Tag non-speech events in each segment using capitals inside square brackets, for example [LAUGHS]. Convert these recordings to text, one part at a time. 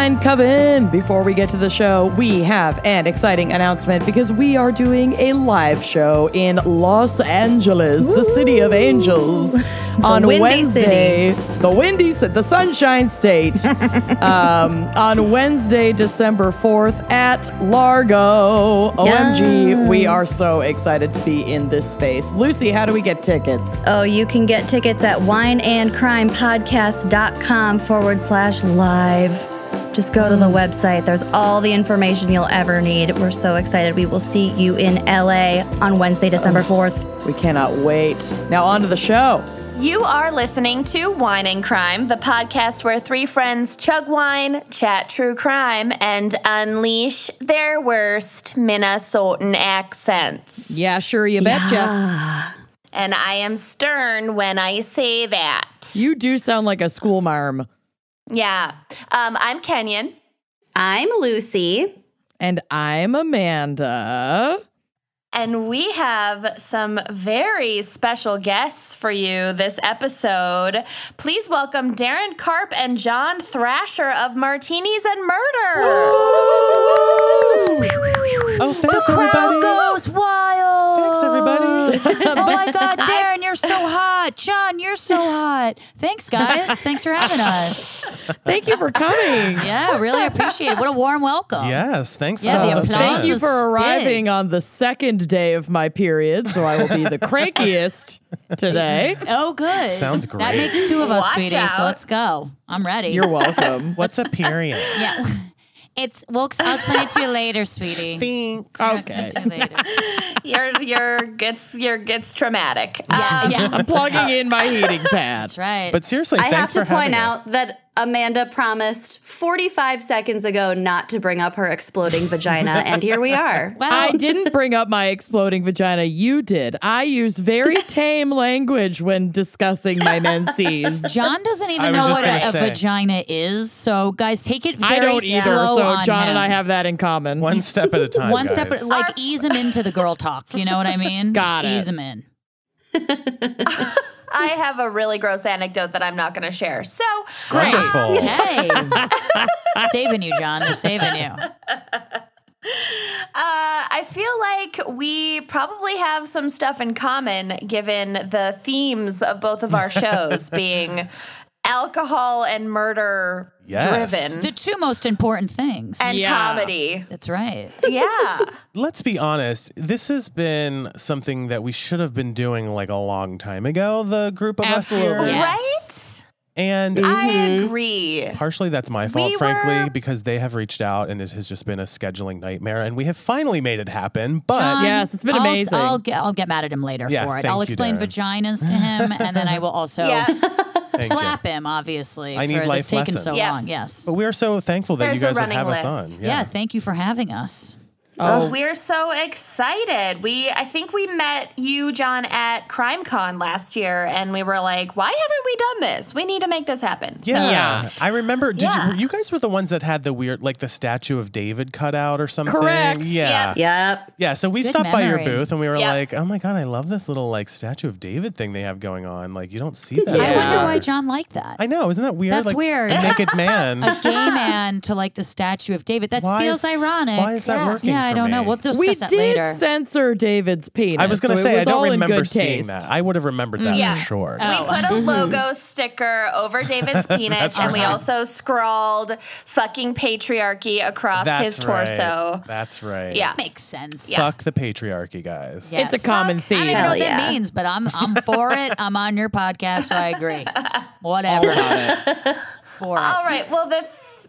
Wine Coven. Before we get to the show, we have an exciting announcement because we are doing a live show in Los Angeles, the city of angels, on Windy Wednesday. The windy, the Sunshine State, [LAUGHS] um, on Wednesday, December fourth at Largo. OMG, we are so excited to be in this space. Lucy, how do we get tickets? Oh, you can get tickets at wineandcrimepodcast.com forward slash live. Just go to the website. There's all the information you'll ever need. We're so excited. We will see you in LA on Wednesday, December 4th. We cannot wait. Now on to the show. You are listening to Wine and Crime, the podcast where three friends chug wine, chat true crime, and unleash their worst Minnesotan accents. Yeah, sure, you betcha. And I am stern when I say that. You do sound like a school marm. Yeah. Um, I'm Kenyon. I'm Lucy. And I'm Amanda. And we have some very special guests for you this episode. Please welcome Darren Karp and John Thrasher of Martinis and Murder. Oh, thanks everybody. goes wild. Thanks everybody. [LAUGHS] oh my God, [LAUGHS] Darren, you're so hot. John, you're so hot. Thanks, guys. [LAUGHS] Thanks for having us. Thank you for coming. Yeah, really appreciate it. What a warm welcome. yes, thanks. Yeah, for the all applause Thank you was for arriving big. on the second day of my period, so I will be the crankiest today. Oh, good. Sounds great. That makes two of us, Watch sweetie. out. So let's go. I'm ready. You're welcome. [LAUGHS] What's a period? [LAUGHS] yeah. It's. We'll. I'll explain it to you later, sweetie. [LAUGHS] Thanks. I'll Okay. explain it to you later. You're you're it's you're it's traumatic. Yeah. Um, yeah. I'm plugging in my heating pad. That's right. But seriously, I have thanks to for having point out that Amanda promised 45 seconds ago not to bring up her exploding vagina, and here we are. [LAUGHS] well, I didn't bring up my exploding vagina. You did. I use very [LAUGHS] tame language when discussing my menses. [LAUGHS] John doesn't even know what a, a vagina is. So, guys, take it very I don't either, slow so on John and. I have that in common. One step at a time. One guys. step, like ease him into the girl talk. You know what I mean? Got Just it. Ease him in. I have a really gross anecdote that I'm not going to share. So Wonderful. Hey, [LAUGHS] saving you, John. They're saving you. Uh, I feel like we probably have some stuff in common given the themes of both of our [LAUGHS] shows being alcohol and murder Yes. driven The two most important things. and Yeah. comedy. That's right. Yeah. [LAUGHS] Let's be honest. This has been something that we should have been doing like a long time ago. The group of Absolutely. us here, Yes. Right? And I mm-hmm. agree. partially that's my fault, We frankly, were- because they have reached out and it has just been a scheduling nightmare, and we have finally made it happen. But John, Yes, it's been I'll- amazing. I'll get, I'll get mad at him later Yeah, for it. I'll explain Darren. vaginas to him, and then I will [LAUGHS] also Yeah. Thank you. slap him, obviously, I for need this life taking lessons. so Yeah. long. Yes. But we are so thankful that you There's a guys would have running us list. on. yeah. Thank you for having us. Oh, We're so excited. We I think we met you, John, at CrimeCon last year, and we were like, "Why haven't we done this? We need to make this happen." So- Yeah. I remember. Did Yeah. you? You guys were the ones that had the weird, like the statue of David cut out or something. Correct. Yeah. Yep. Yeah. So we Good stopped by your booth and we were Yep. like, "Oh my god, I love this little like statue of David thing they have going on. Like you don't see that." I wonder why John liked that. I know. Isn't that weird? That's like, weird. A naked [LAUGHS] man. a gay man to like the statue of David. That Why feels is- ironic. Why is that Yeah. working? yeah, I don't know. me? We'll discuss we that did later. censor David's penis. I was gonna so say I all don't in remember good seeing taste. that. I would have remembered that mm. Yeah. for sure. Oh. We put a mm-hmm. logo sticker over David's [LAUGHS] penis, and we also scrawled "fucking patriarchy" across That's his right. torso. That's right. Yeah. Makes sense. Fuck the patriarchy, guys. Yeah. It's a common I theme. don't know Hell what yeah. that means, but I'm I'm for it. I'm on your podcast, so I agree. [LAUGHS] Whatever. For it. All right. Well, the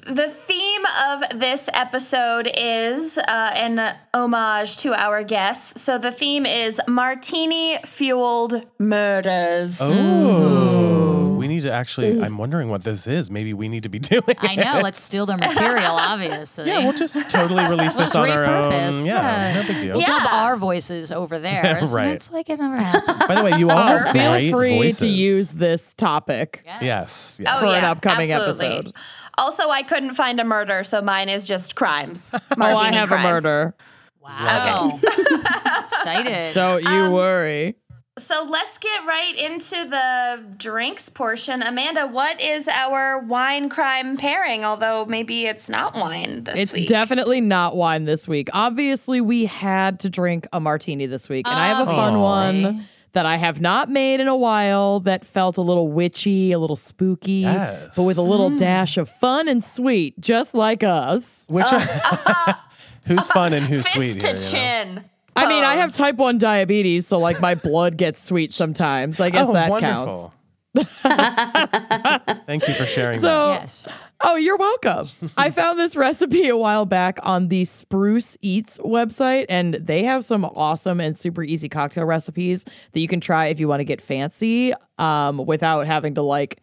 the theme of this episode is uh, an homage to our guests. So the theme is martini fueled murders. Oh, we need need to actually. I'm wondering what this is. Maybe we need to be [LAUGHS] doing. I know. Let's steal their material, [LAUGHS] obviously. Yeah, we'll just totally release this Let's on our repurpose. own. Yeah, no big deal. We'll dub our voices over [LAUGHS] theirs. Right. It's like it never happened. By the way, you all have Oh, Feel great free voices. to use this topic. Yes. yes. Oh, For an yeah, upcoming absolutely. episode. Also, I couldn't find a murder, so mine is just crimes. [LAUGHS] Oh, I Martini have crimes. a murder. Wow. [LAUGHS] Excited. Don't you Um, worry. So let's get right into the drinks portion. Amanda, what is our wine crime pairing? Although maybe it's not wine this It's week. It's definitely not wine this week. Obviously, we had to drink a martini this week, and I have a fun Obviously. one that I have not made in a while that felt a little witchy, a little spooky, Yes. but with a little mm. dash of fun and sweet, just like us. Which uh, uh, [LAUGHS] who's fun and who's sweet to here? you know? chin. I mean, I have type 1 diabetes, so like my blood gets sweet sometimes. I guess oh, that counts. Wonderful. [LAUGHS] Thank you for sharing So, yes. Oh, you're welcome. I found this recipe a while back on the Spruce Eats website, and they have some awesome and super easy cocktail recipes that you can try if you want to get fancy um, without having to like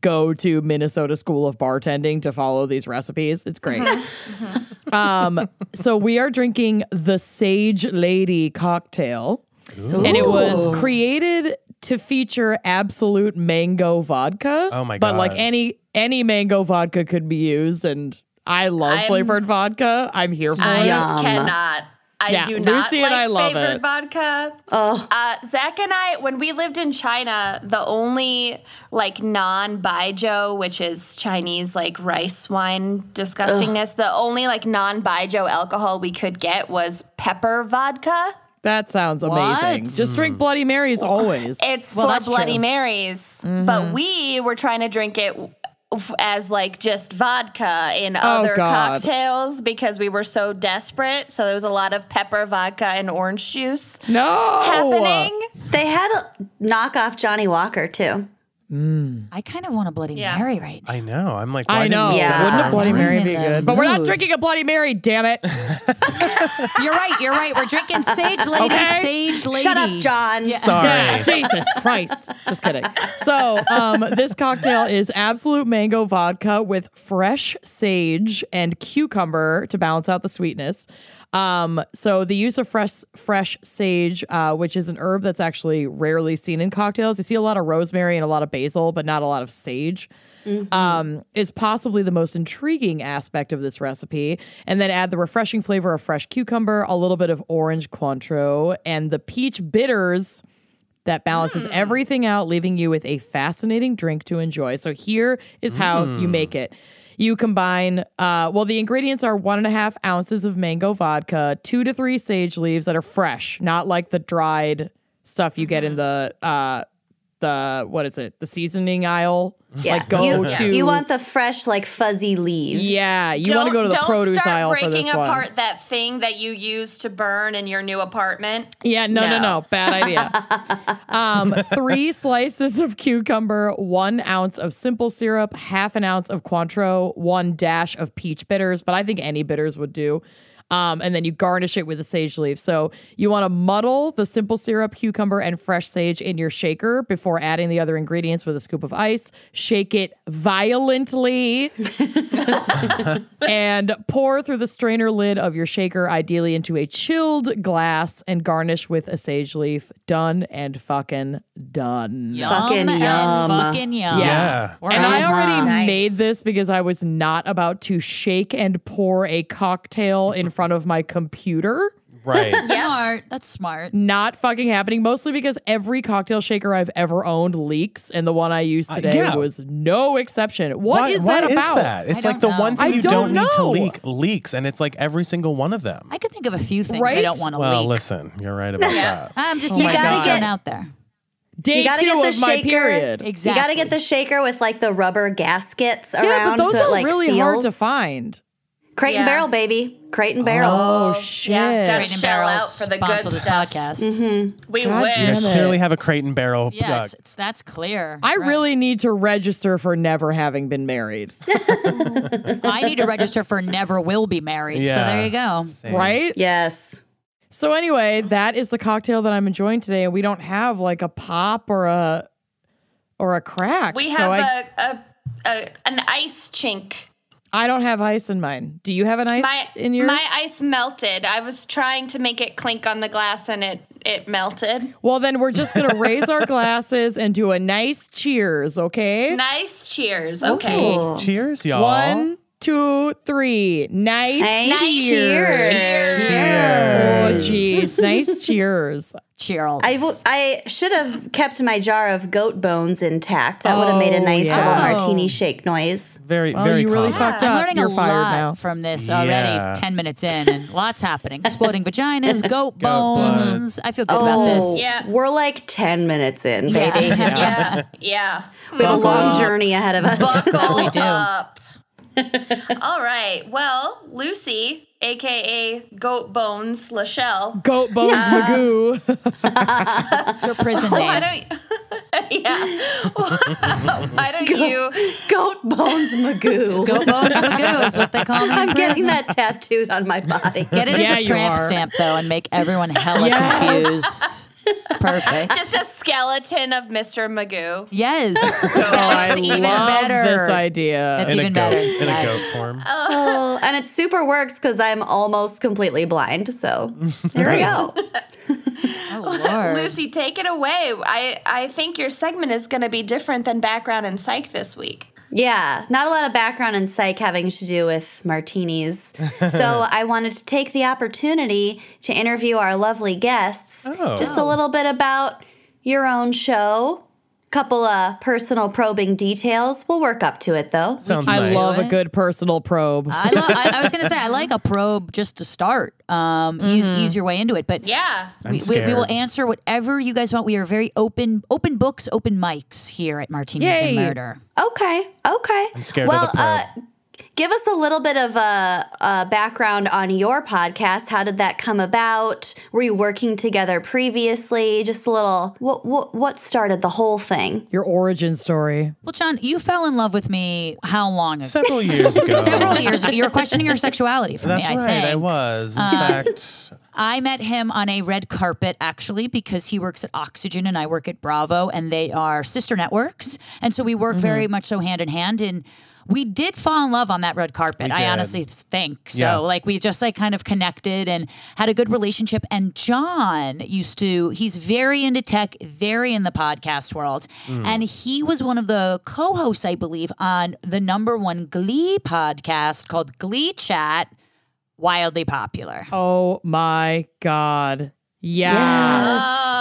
go to Minnesota School of Bartending to follow these recipes. It's great. [LAUGHS] um, so we are drinking the Sage Lady cocktail, and it was created to feature Absolut mango vodka. Oh my god! But like any any mango vodka could be used, and I love I'm- flavored vodka. I'm here for I it. I cannot. I Yeah, do not Lucy like and I love flavored it. vodka. Oh, Uh, Zach and I, when we lived in China, the only like non baijiu, which is Chinese like rice wine disgustingness, the only like non baijiu alcohol we could get was pepper vodka. That sounds amazing. What? Just drink Bloody Marys always. It's Well, for Bloody true. Marys, Mm-hmm. but we were trying to drink it as like just vodka in Oh, other God. cocktails because we were so desperate. So there was a lot of pepper vodka and orange juice no happening. they had a knockoff Johnnie Walker too. I kind of want a Bloody Yeah. Mary right now. I know. I'm like, I why didn't know. you Yeah. set Wouldn't it a Bloody down? Mary I'm be in good? But we're not mood. drinking a Bloody Mary, damn it. [LAUGHS] You're right. You're right. We're drinking Sage Lady. Okay. Sage Lady. Shut up, John. Sorry. Yeah, Jesus Christ. Just kidding. So, um, this cocktail is Absolut mango vodka with fresh sage and cucumber to balance out the sweetness. Um, so the use of fresh fresh sage, uh, which is an herb that's actually rarely seen in cocktails. You see a lot of rosemary and a lot of basil, but not a lot of sage. Um, is possibly the most intriguing aspect of this recipe. And then add the refreshing flavor of fresh cucumber, a little bit of orange Cointreau, and the peach bitters that balances everything out, leaving you with a fascinating drink to enjoy. So here is how you make it. You combine, uh, well, the ingredients are one and a half ounces of mango vodka, two to three sage leaves that are fresh, not like the dried stuff you get in the, uh, the what is it? The seasoning aisle. Yeah. Like go you, to you want the fresh, like fuzzy leaves. yeah, you want to go to the don't produce start aisle for breaking this one. apart that thing that you use to burn in your new apartment. Yeah, no, no, No. no. Bad idea. [LAUGHS] um, three slices of cucumber, one ounce of simple syrup, half an ounce of Cointreau, one dash of peach bitters, but I think any bitters would do. Um, and then you garnish it with a sage leaf. So you want to muddle the simple syrup, cucumber, and fresh sage in your shaker before adding the other ingredients with a scoop of ice. Shake it violently [LAUGHS] and pour through the strainer lid of your shaker, ideally into a chilled glass, and garnish with a sage leaf. Done and fucking done. Yum Fucking and yum. Fucking yum. Yeah. We're And I already Nice. made this because I was not about to shake and pour a cocktail in front of my computer. Right. Smart. That's smart. Not fucking happening, mostly because every cocktail shaker I've ever owned leaks, and the one I used Uh, today yeah. was no exception. What why, is why that about? that? It's I like the don't one thing I you don't don't, need to leak leaks, and it's like every single one of them. I could think of a few things I don't want to well, leak. Well, listen, you're right about that. I'm just Oh saying my that's God. thrown out there. Day You gotta two get the of my shaker. period. Exactly. You got to get the shaker with like the rubber gaskets around. Yeah, but those so it, are like, really hard to find. Crate and barrel, baby. Crate and oh, barrel. Oh, shit. Yeah, gotta Crate and shell Barrels out for the sponsor good this stuff. podcast. Mm-hmm. We God wish. You guys Damn it. clearly have a crate and barrel. Yeah, it's, it's that's clear. I Right. really need to register for never having been married. [LAUGHS] I need to register for never will be married. So there you go. same. right? Yes. So anyway, that is the cocktail that I'm enjoying today, and we don't have like a pop or a or a crack. We so have I, a, a, a an ice chink. I don't have ice in mine. Do you have an ice My in yours? my ice melted. I was trying to make it clink on the glass and it it melted. well, then we're just gonna raise our glasses and do a nice cheers, okay? Nice cheers. Okay. Ooh. Cheers, y'all. One, two, three. Nice, Nice cheers. cheers. Oh, jeez. nice [LAUGHS] cheers. Cheers. I, w- I should have kept my jar of goat bones intact. That would have made a Oh, nice uh, yeah. little Oh. martini shake noise. Very, Well, very you really common. fucked I'm up. learning You're a fired lot now. from this Yeah. already. Ten minutes in, and lots happening. Exploding [LAUGHS] vaginas, goat, blood. bones. I feel good about oh, this. Yeah. We're like 10 minutes in, Yeah. baby. [LAUGHS] Yeah. Yeah. We have a long up. journey ahead of us. Buckle we do. up. [LAUGHS] All right. Well, Lucy, aka Goat Bones Lachelle. Goat bones Magoo. [LAUGHS] It's your prison Why name. don't [LAUGHS] yeah? Why don't you? Goat bones Magoo. Goat bones Magoo is what they call me. I'm getting that tattooed on my body. Get it Yeah, as a you tramp are. stamp though, and make everyone hella Yes. confused. It's [LAUGHS] perfect. Just a skeleton of Mr. Magoo. Yes, [LAUGHS] Oh, I even love better. this idea. It's in a even goat, better. in Yes. a goat form. [LAUGHS] Oh, and it super works because I'm almost completely blind. So here we go. Oh Lord. Lucy, take it away. I, I think your segment is going to be different than background and psych this week. Yeah, not a lot of background in psych having to do with martinis. [LAUGHS] so I wanted to take the opportunity to interview our lovely guests. Oh. Just a little bit about your own show. Couple of personal probing details. We'll work up to it though. Sounds I nice. love a good personal probe. I, lo- I, I was gonna say I like a probe just to start. Um, ease, ease your way into it, but Yeah. We, we, we will answer whatever you guys want. We are very open, open books, open mics here at Martinis and Murder. Okay, okay. I'm scared well, of the probe. Uh, give us a little bit of a, a background on your podcast. How did that come about? Were you working together previously? Just a little. What what what started the whole thing? Your origin story. Well, John, you fell in love with me how long ago? Several years ago. [LAUGHS] Several years ago. You were questioning your sexuality for That's me. I right. think I was. In um, fact, I met him on a red carpet actually because he works at Oxygen and I work at Bravo and they are sister networks. And so we work mm-hmm. very much so hand in hand and we did fall in love on that red carpet. I honestly think. So Yeah. like we just like kind of connected and had a good relationship and John used to he's very into tech, very in the podcast world. Mm. And he was one of the co-hosts I believe on the number 1 Glee podcast called Glee Chat. Wildly popular. Oh my God. Yeah. Oh,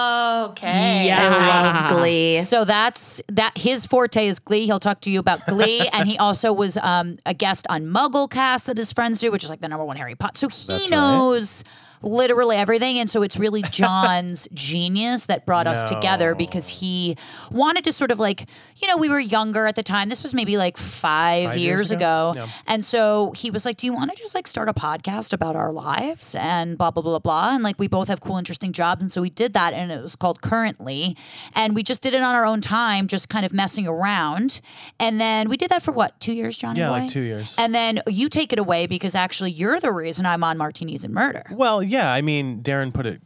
okay. Yeah. I love [LAUGHS] Glee. So that's that. His forte is Glee. He'll talk to you about Glee, [LAUGHS] and he also was um, a guest on MuggleCast that his friends do, which is like the number one Harry Potter. So he That's right. Literally everything, and so it's really [LAUGHS] John's genius that brought us together because he wanted to sort of like you know we were younger at the time. This was maybe like five, Five years, years ago, ago? Yeah. and so he was like, "Do you want to just like start a podcast about our lives and blah blah blah blah?" And like we both have cool, interesting jobs, and so we did that, and it was called Currently, and we just did it on our own time, just kind of messing around, and then we did that for what two years, Johnny? Yeah, boy? like two years. And then you take it away because actually you're the reason I'm on Martinis and Murder. well, yeah. I mean, Darren put it.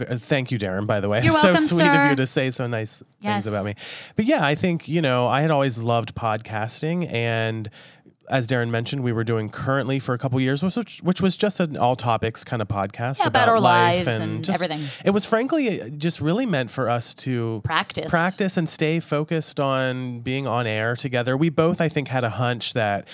uh, Thank you, Darren. By the way, You're [LAUGHS] so welcome, sweet sir. of you to say so nice Yes. things about me. But yeah, I think you know I had always loved podcasting, and as Darren mentioned, we were doing currently for a couple years, which which was just an all topics kind of podcast Yeah, about our life lives and just- everything. It was frankly uh, just really meant for us to Practice. practice and stay focused on being on air together. We both, I think, had a hunch that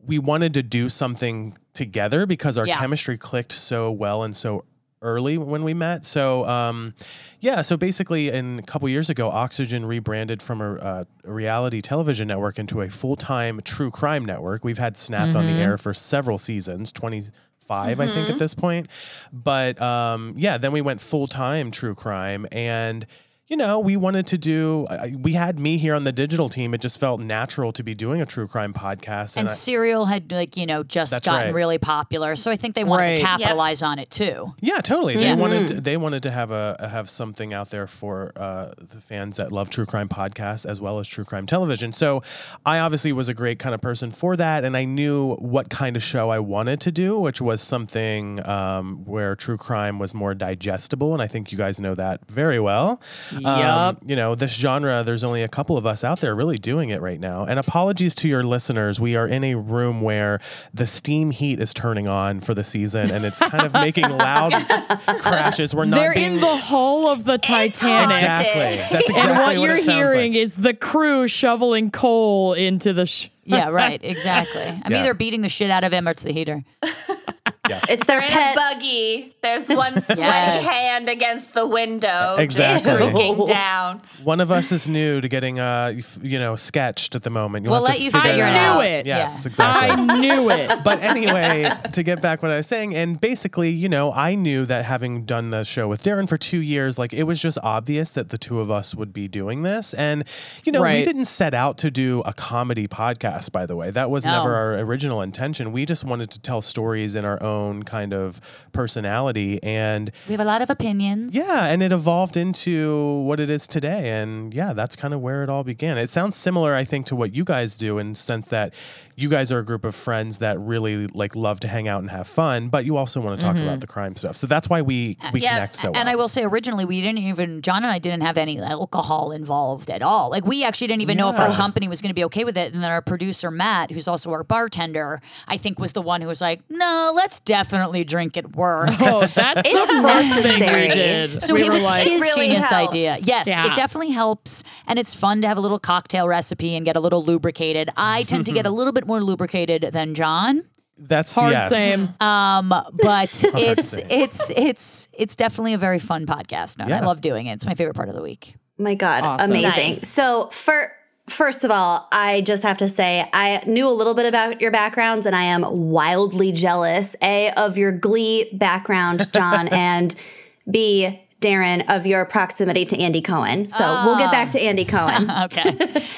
we wanted to do something together because our Yeah. chemistry clicked so well and so early when we met. So, um, yeah, so basically, in a couple years ago, Oxygen rebranded from a, uh, reality television network into a full time true crime network. We've had Snapped on the air for several seasons, 25, I think, at this point. But um, yeah, then we went full time true crime. And you know, we wanted to do. I- We had me here on the digital team. It just felt natural to be doing a true crime podcast, And I- Serial had like you know just gotten right. really popular, so I think they wanted Right. to Yep. capitalize on it too. Yeah, totally. They wanted to, they wanted to have a have something out there for uh, the fans that love true crime podcasts as well as true crime television. So I obviously was a great kind of person for that, and I knew what kind of show I wanted to do, which was something um, where true crime was more digestible, and I think you guys know that very well. Um, you know, this genre, there's only a couple of us out there really doing it right now. And apologies to your listeners. We are in a room where the steam heat is turning on for the season and it's kind of making [LAUGHS] loud crashes. We're not They're being in the hull of the Titanic. Exactly. That's [LAUGHS] exactly And what you're it hearing like. is the crew shoveling coal into the sh- Yeah, right. [LAUGHS] Exactly. I'm Yeah. either beating the shit out of him or it's the heater. It's their We're in a pet. buggy. There's one [LAUGHS] sweaty Yes. hand against the window. Exactly. looking [LAUGHS] down. One of us is new to getting, uh, you know, sketched at the moment. You'll We'll have let to you figure figure I knew it. Yes, Yeah. exactly. I knew it. [LAUGHS] but anyway, to get back what I was saying, and basically, you know, I knew that having done the show with Darren for two years, like it was just obvious that the two of us would be doing this. And, you know, we didn't set out to do a comedy podcast, by the way. That was No. never our original intention. We just wanted to tell stories in our own kind of personality. And We have a lot of opinions. yeah, and it evolved into what it is today. And yeah, that's kind of where it all began. It sounds similar, I think, to what you guys do in the sense that you guys are a group of friends that really like love to hang out and have fun, but you also want to talk about mm-hmm. the crime stuff. So that's why we we Yeah, connect so well. And I will say, originally, we didn't even, John and I didn't have any alcohol involved at all. Like, we actually didn't even know if our company was going to be okay with it. And then our producer, Matt, who's also our bartender, I think was the one who was like, no, let's definitely drink at work. [LAUGHS] Oh, that's the It's first thing we did. So we it were was like, his really genius helps. idea. Yes, Yeah. it definitely helps. And it's fun to have a little cocktail recipe and get a little lubricated. I tend to get a [LAUGHS] little bit more lubricated than John. that's hard yes. same. Um, but [LAUGHS] it's same. it's it's it's definitely a very fun podcast. No, and I love doing it. It's my favorite part of the week. My God, Awesome. amazing. Nice. So for first of all, I just have to say I knew a little bit about your backgrounds, and I am wildly jealous. A of your Glee background, John, [LAUGHS] and B. Darren of your proximity to Andy Cohen. So we'll get back to Andy Cohen. [LAUGHS] Okay,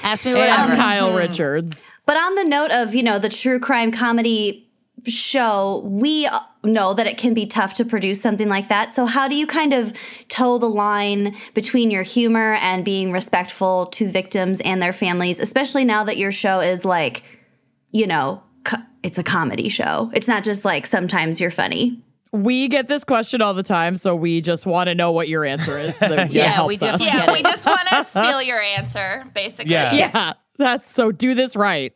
ask me And whatever. Kyle Richards. But on the note of, you know, the true crime comedy show, we know that it can be tough to produce something like that. So how do you kind of toe the line between your humor and being respectful to victims and their families, especially now that your show is like, you know, co- it's a comedy show. It's not just like sometimes you're funny. We get this question all the time, so we just want to know what your answer is. So [LAUGHS] that Yeah, we us. definitely Yeah, we just want to [LAUGHS] steal your answer, basically. Yeah. Yeah, that's so do this right.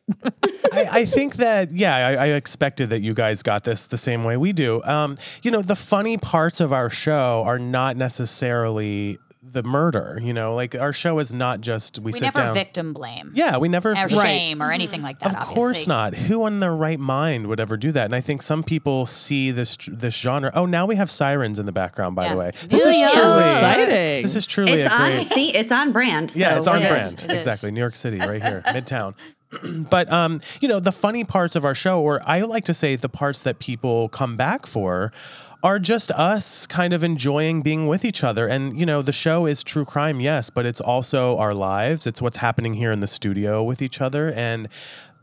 I, I think that yeah, I, I expected that you guys got this the same way we do. Um, you know, the funny parts of our show are not necessarily the murder. You know, like our show is not just we, We sit never down. victim blame. yeah, we never Or Right. shame or anything like that. Of course not. Who in their right mind would ever do that? And I think some people see this this genre. Oh, now we have sirens in the background. By Yeah. the way, this is truly Exciting. This is truly It's a on great. see, it's on brand. Yeah, it's on we're good. brand. It is. exactly. New York City, right here, Midtown. [CLEARS THROAT] but um, you know, the funny parts of our show, or I like to say the parts that people come back for, are just us kind of enjoying being with each other. And you know, the show is true crime, yes, but it's also our lives. It's what's happening here in the studio with each other. And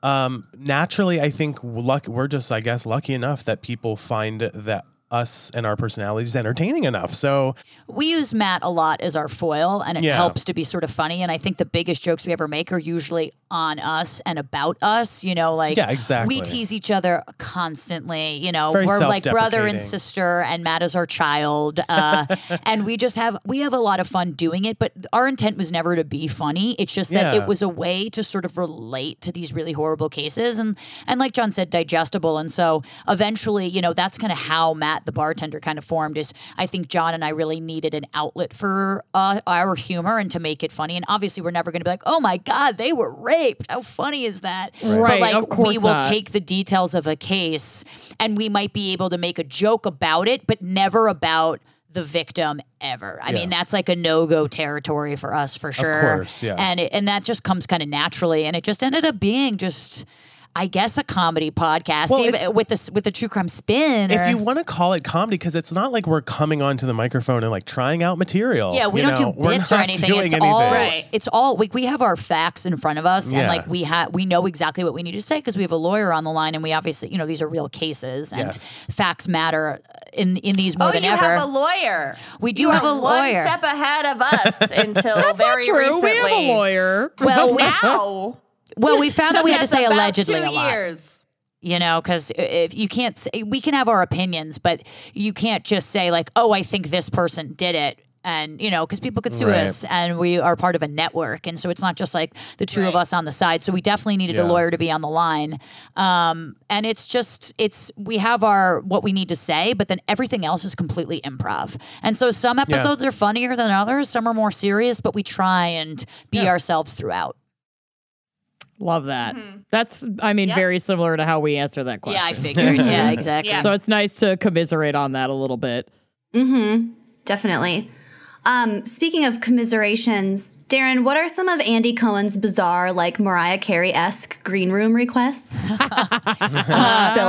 um, naturally, I think luck. We're just, I guess, lucky enough that people find that us and our personalities entertaining enough. So we use Matt a lot as our foil, and it Yeah. helps to be sort of funny. And I think the biggest jokes we ever make are usually on us and about us. You know, like Yeah, exactly. We tease each other constantly. You know, Very we're like brother and sister, and Matt is our child, uh, [LAUGHS] and we just have we have a lot of fun doing it. But our intent was never to be funny. It's just that Yeah. it was a way to sort of relate to these really horrible cases, and and like John said, digestible. And so eventually, you know, that's kind of how Matt, the bartender, kind of formed. Is I think John and I really needed an outlet for uh, our humor and to make it funny. And obviously, we're never going to be like, oh my god, they were raped. How funny is that? But Right, like of course we will not. take the details of a case, and we might be able to make a joke about it, but never about the victim ever. I mean, that's like a no-go territory for us for sure. course, yeah. And it, and that just comes kind of naturally, and it just ended up being just. I guess a comedy podcast Well, even with the with the true crime spin. if or- you want to call it comedy, because it's not like we're coming onto the microphone and like trying out material. yeah, we don't know? do We're bits or anything. doing It's anything. all Right. it's all like we have our facts in front of us, and like we have we know exactly what we need to say because we have a lawyer on the line, and we obviously you know these are real cases, and Yes. facts matter in in these more Oh, than you ever. have a lawyer. We do You have are a lawyer. One step ahead of us [LAUGHS] until That's very True, recently. we have a lawyer. well, we, Now, [LAUGHS] well, we found that we had to say allegedly two a lot. Years. you know because if you can't say we can have our opinions but you can't just say like oh i think this person did it and you know because people could sue Right. us and we are part of a network and so it's not just like the two of us on the side so we definitely needed Yeah. a lawyer to be on the line um, and it's just it's we have our what we need to say but then everything else is completely improv and so some episodes are funnier than others some are more serious but we try and be ourselves throughout Love that. That's, I mean, Yeah. very similar to how we answer that question. yeah i figured [LAUGHS] yeah exactly Yeah. So it's nice to commiserate on that a little bit. Mm-hmm. Definitely. Um, speaking of commiserations, Darren, what are some of Andy Cohen's bizarre, like Mariah Carey esque green room requests? [LAUGHS] Spill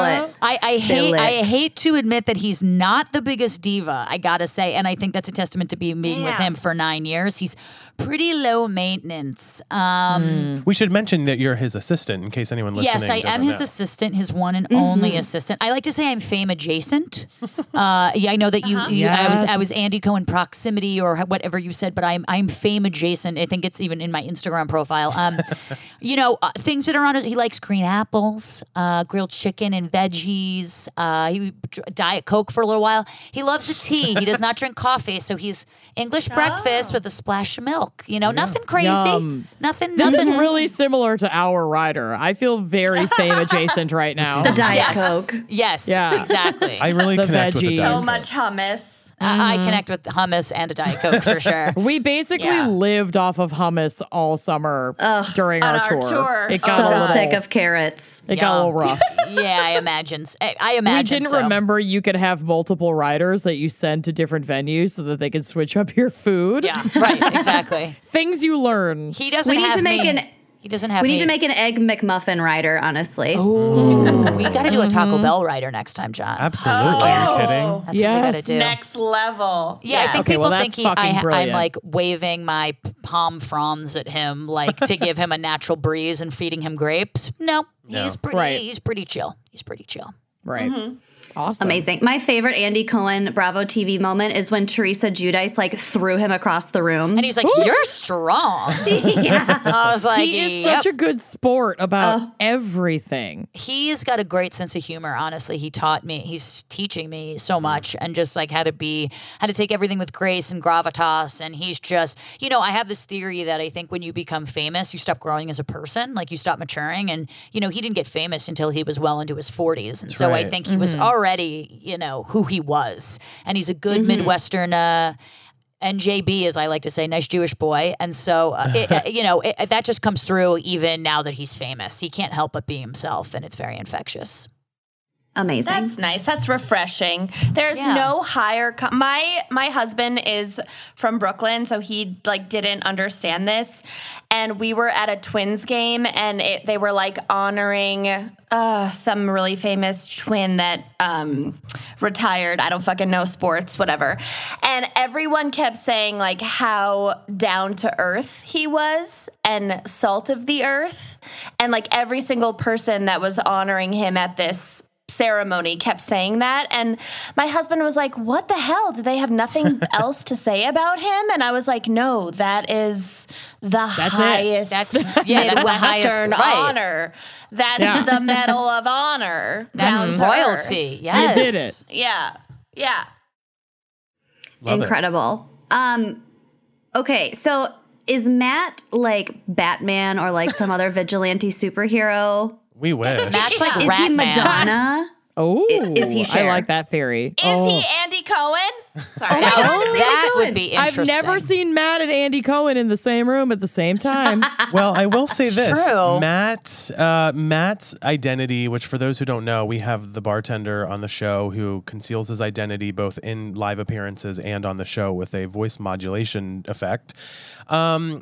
it. I, I Spill hate I hate to admit that he's not the biggest diva, I gotta say. And I think that's a testament to being being with him for nine years. He's pretty low maintenance. Um We should mention that you're his assistant in case anyone listening. Yes, I am his know. assistant, his one and only assistant. I like to say I'm fame adjacent. [LAUGHS] uh, yeah, I know that you, you I was I was Andy Cohen proximity or whatever you said, but I'm I'm fame adjacent. I think it's even in my Instagram profile. Um, [LAUGHS] you know, uh, things that are on his. He likes green apples, uh, grilled chicken and veggies. Uh, he diet coke for a little while. He loves a tea. He does not drink coffee, so he's English breakfast with a splash of milk. You know, nothing crazy, Yum. nothing. This nothing is really similar to our rider. I feel very [LAUGHS] fame adjacent right now. The Diet yes. Coke. Yes, Yeah. exactly. I really The connect with the veggies. So much hummus. I, I mm-hmm. connect with hummus and a Diet Coke for sure. [LAUGHS] We basically Yeah. lived off of hummus all summer during our, our tour. tour. It So got a So little, sick of carrots. it got a little rough. [LAUGHS] yeah, I imagine. s- I, I we imagine. didn't so. remember you could have multiple riders that you send to different venues so that they could switch up your food. Yeah, right. Exactly. [LAUGHS] Things you learn. He doesn't. We need have to make me. an- He doesn't have. We need to make an egg McMuffin rider, honestly. Mm-hmm. We got to do a Taco mm-hmm. Bell rider next time, John. Absolutely. Oh. You're kidding. That's what we got to do. Next level. Yeah, I think Okay, people well, that's think he, I, I'm like waving my palm fronds at him, like to give him a natural breeze and feeding him grapes. No, he's pretty. Right. He's pretty chill. He's pretty chill. Right. Mm-hmm. Awesome. Amazing. My favorite Andy Cohen Bravo TV moment is when Teresa Giudice like threw him across the room. And he's like, "You're strong." [LAUGHS] yeah. I was like, He is "Yep." such a good sport about oh. everything. he's got a great sense of humor honestly he taught me he's teaching me so mm. much and just like how to be how to take everything with grace and gravitas and he's just you know i have this theory that i think when you become famous you stop growing as a person like you stop maturing and you know he didn't get famous until he was well into his 40s and so i think he was mm-hmm. already you know who he was and he's a good midwestern uh NJB, as I like to say, nice Jewish boy, and so uh, [LAUGHS] it, uh, you know it, that just comes through even now that he's famous. He can't help but be himself, and it's very infectious. Amazing. That's nice. That's refreshing. There's Yeah. no higher. Co- my my husband is from Brooklyn, so he like didn't understand this. And we were at a Twins game, and it, they were like honoring uh, some really famous twin that um, retired. I don't fucking know sports, whatever. And everyone kept saying like how down to earth he was and salt of the earth, and like every single person that was honoring him at this ceremony kept saying that and my husband was like what the hell do they have nothing [LAUGHS] else to say about him and i was like no that is the That's it. highest That's yeah, that's the highest right. honor that's Yeah. the medal of honor That's down to royalty. Yes, You did it. yeah yeah Love it. Incredible. Um okay, so is Matt like Batman or like some other vigilante superhero? We wish. That's like Is Rat he Man. Madonna? [LAUGHS] Oh, is he I Cher? like that theory. is oh. he andy cohen sorry Now, God, it's that Cohen. would be I've never seen Matt and Andy Cohen in the same room at the same time. [LAUGHS] well, I will say this: true. Matt, uh, Matt's identity, which for those who don't know, we have the bartender on the show who conceals his identity both in live appearances and on the show with a voice modulation effect. Um,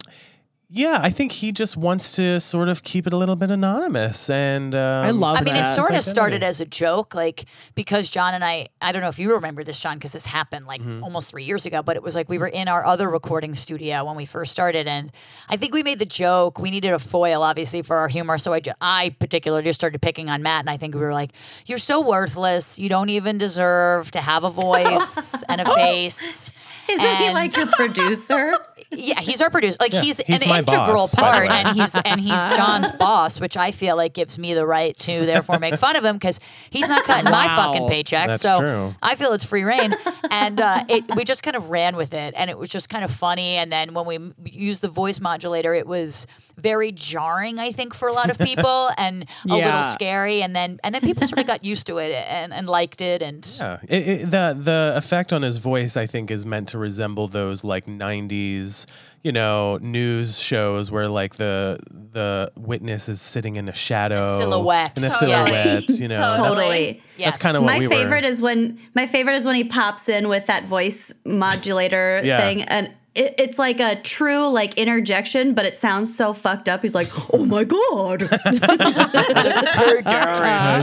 yeah, I think he just wants to sort of keep it a little bit anonymous, and um, I love I mean, it that. sort of identity. started as a joke, like because John and I, I don't know if you remember this, John, because this happened like Mm-hmm. almost three years ago, but it was like we were in our other recording studio when we first started. And I think we made the joke, we needed a foil, obviously, for our humor. So I, ju- I particularly just started picking on Matt. And I think we were like, you're so worthless. You don't even deserve to have a voice and a [LAUGHS] face. Isn't he like your producer? Yeah, he's our producer. Like he's, he's an integral boss, part, and he's and he's John's [LAUGHS] boss, which I feel like gives me the right to therefore make fun of him because he's not cutting my fucking paycheck. That's so true. I feel it's free reign, and uh, it, we just kind of ran with it, and it was just kind of funny. And then when we used the voice modulator, it was very jarring, I think, for a lot of [LAUGHS] people, and a Yeah. little scary. And then and then people sort of got used to it and, and liked it, and Yeah, it, it, the the effect on his voice, I think, is meant to resemble those like '90s, you know, news shows where like the the witness is sitting in a shadow, silhouette. in a Totally. silhouette. You [LAUGHS] know, Totally. Totally. yes. That's kind of what my we favorite were. is when my favorite is when he pops in with that voice modulator Yeah. thing and it, it's like a true like interjection but it sounds so fucked up he's like oh my god Hey,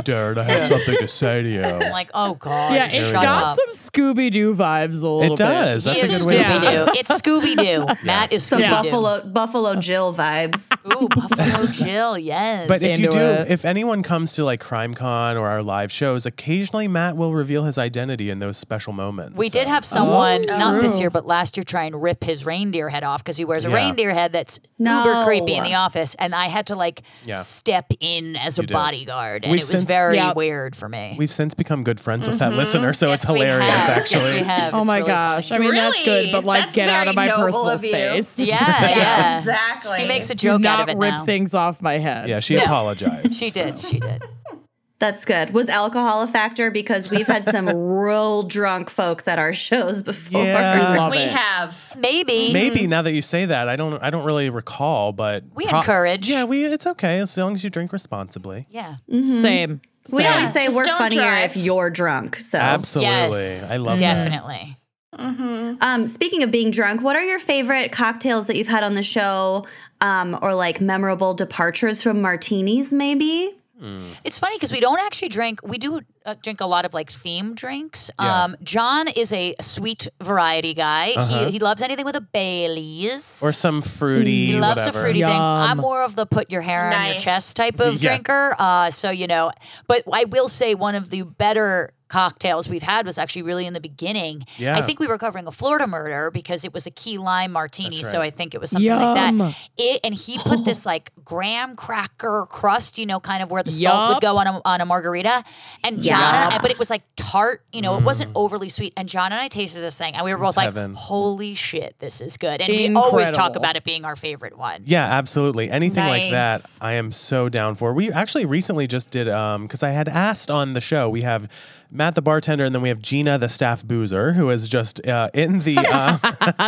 Darren, uh-huh. I have something to say to you. [LAUGHS] I'm like, oh god, Yeah, it's got up. some Scooby Doo vibes a little It bit. does. That's he a is good way to Scooby it. Doo. It's Scooby Doo. [LAUGHS] Matt is some Scooby Doo. buffalo buffalo jill vibes [LAUGHS] Ooh, Buffalo Jill. Yes. But if you do, it. if anyone comes to like CrimeCon or our live shows, occasionally Matt will reveal his identity in those special moments. we did have someone, oh, not this year, but last year, try and rip his reindeer head off because he wears a Yeah. reindeer head that's No. uber creepy in the office, and I had to like Yeah. step in as a You did. bodyguard, and We've it was since- very Yep. weird for me. We've since become good friends with that mm-hmm. listener, so Yes, it's we hilarious. have. Actually, yes, we have. Oh It's my really gosh. funny. I mean, that's good, Really? but like, That's get out very of my noble personal of you. space. yeah, [LAUGHS] yeah. Exactly. She makes a Do joke out not of it rip now. things off my head. yeah, she Yeah. apologized. [LAUGHS] She did. She did. That's good was alcohol a factor because we've had some [LAUGHS] real drunk folks at our shows before Yeah. Love we it. have. Maybe. Maybe now that you say that, I don't. I don't really recall, but We encourage. Yeah, we. It's okay as long as you drink responsibly. Yeah. Same. we Same. always say Just we're funnier drive. if you're drunk so Absolutely, Yes. I love that. Definitely. Um, speaking of being drunk, what are your favorite cocktails that you've had on the show, um, or like memorable departures from martinis? Maybe. It's funny because we don't actually drink. We do uh, drink a lot of like themed drinks. Yeah. Um, John is a sweet variety guy. Uh-huh. He, he loves anything with a Bailey's. Or some fruity. he loves whatever. a fruity thing. I'm more of the put your hair on your chest type of Yeah. drinker. Uh, so you know, but I will say one of the better cocktails we've had was actually really in the beginning. Yeah. I think we were covering a Florida murder because it was a key lime martini. That's So. I think it was something Yum. like that. It, and he put this [GASPS] like graham cracker crust, you know, kind of where the salt would go on a, on a margarita. And John, and I, but it was like tart, you know, it wasn't overly sweet. And John and I tasted this thing and we were both like, heaven. holy shit, this is good. And we always talk Incredible. about it being our favorite one. Yeah, absolutely. Anything like that, Nice. I am so down for. We actually recently just did um because I had asked on the show. We have Matt the bartender, and then we have Gina the staff boozer, who is just uh, in the. Uh,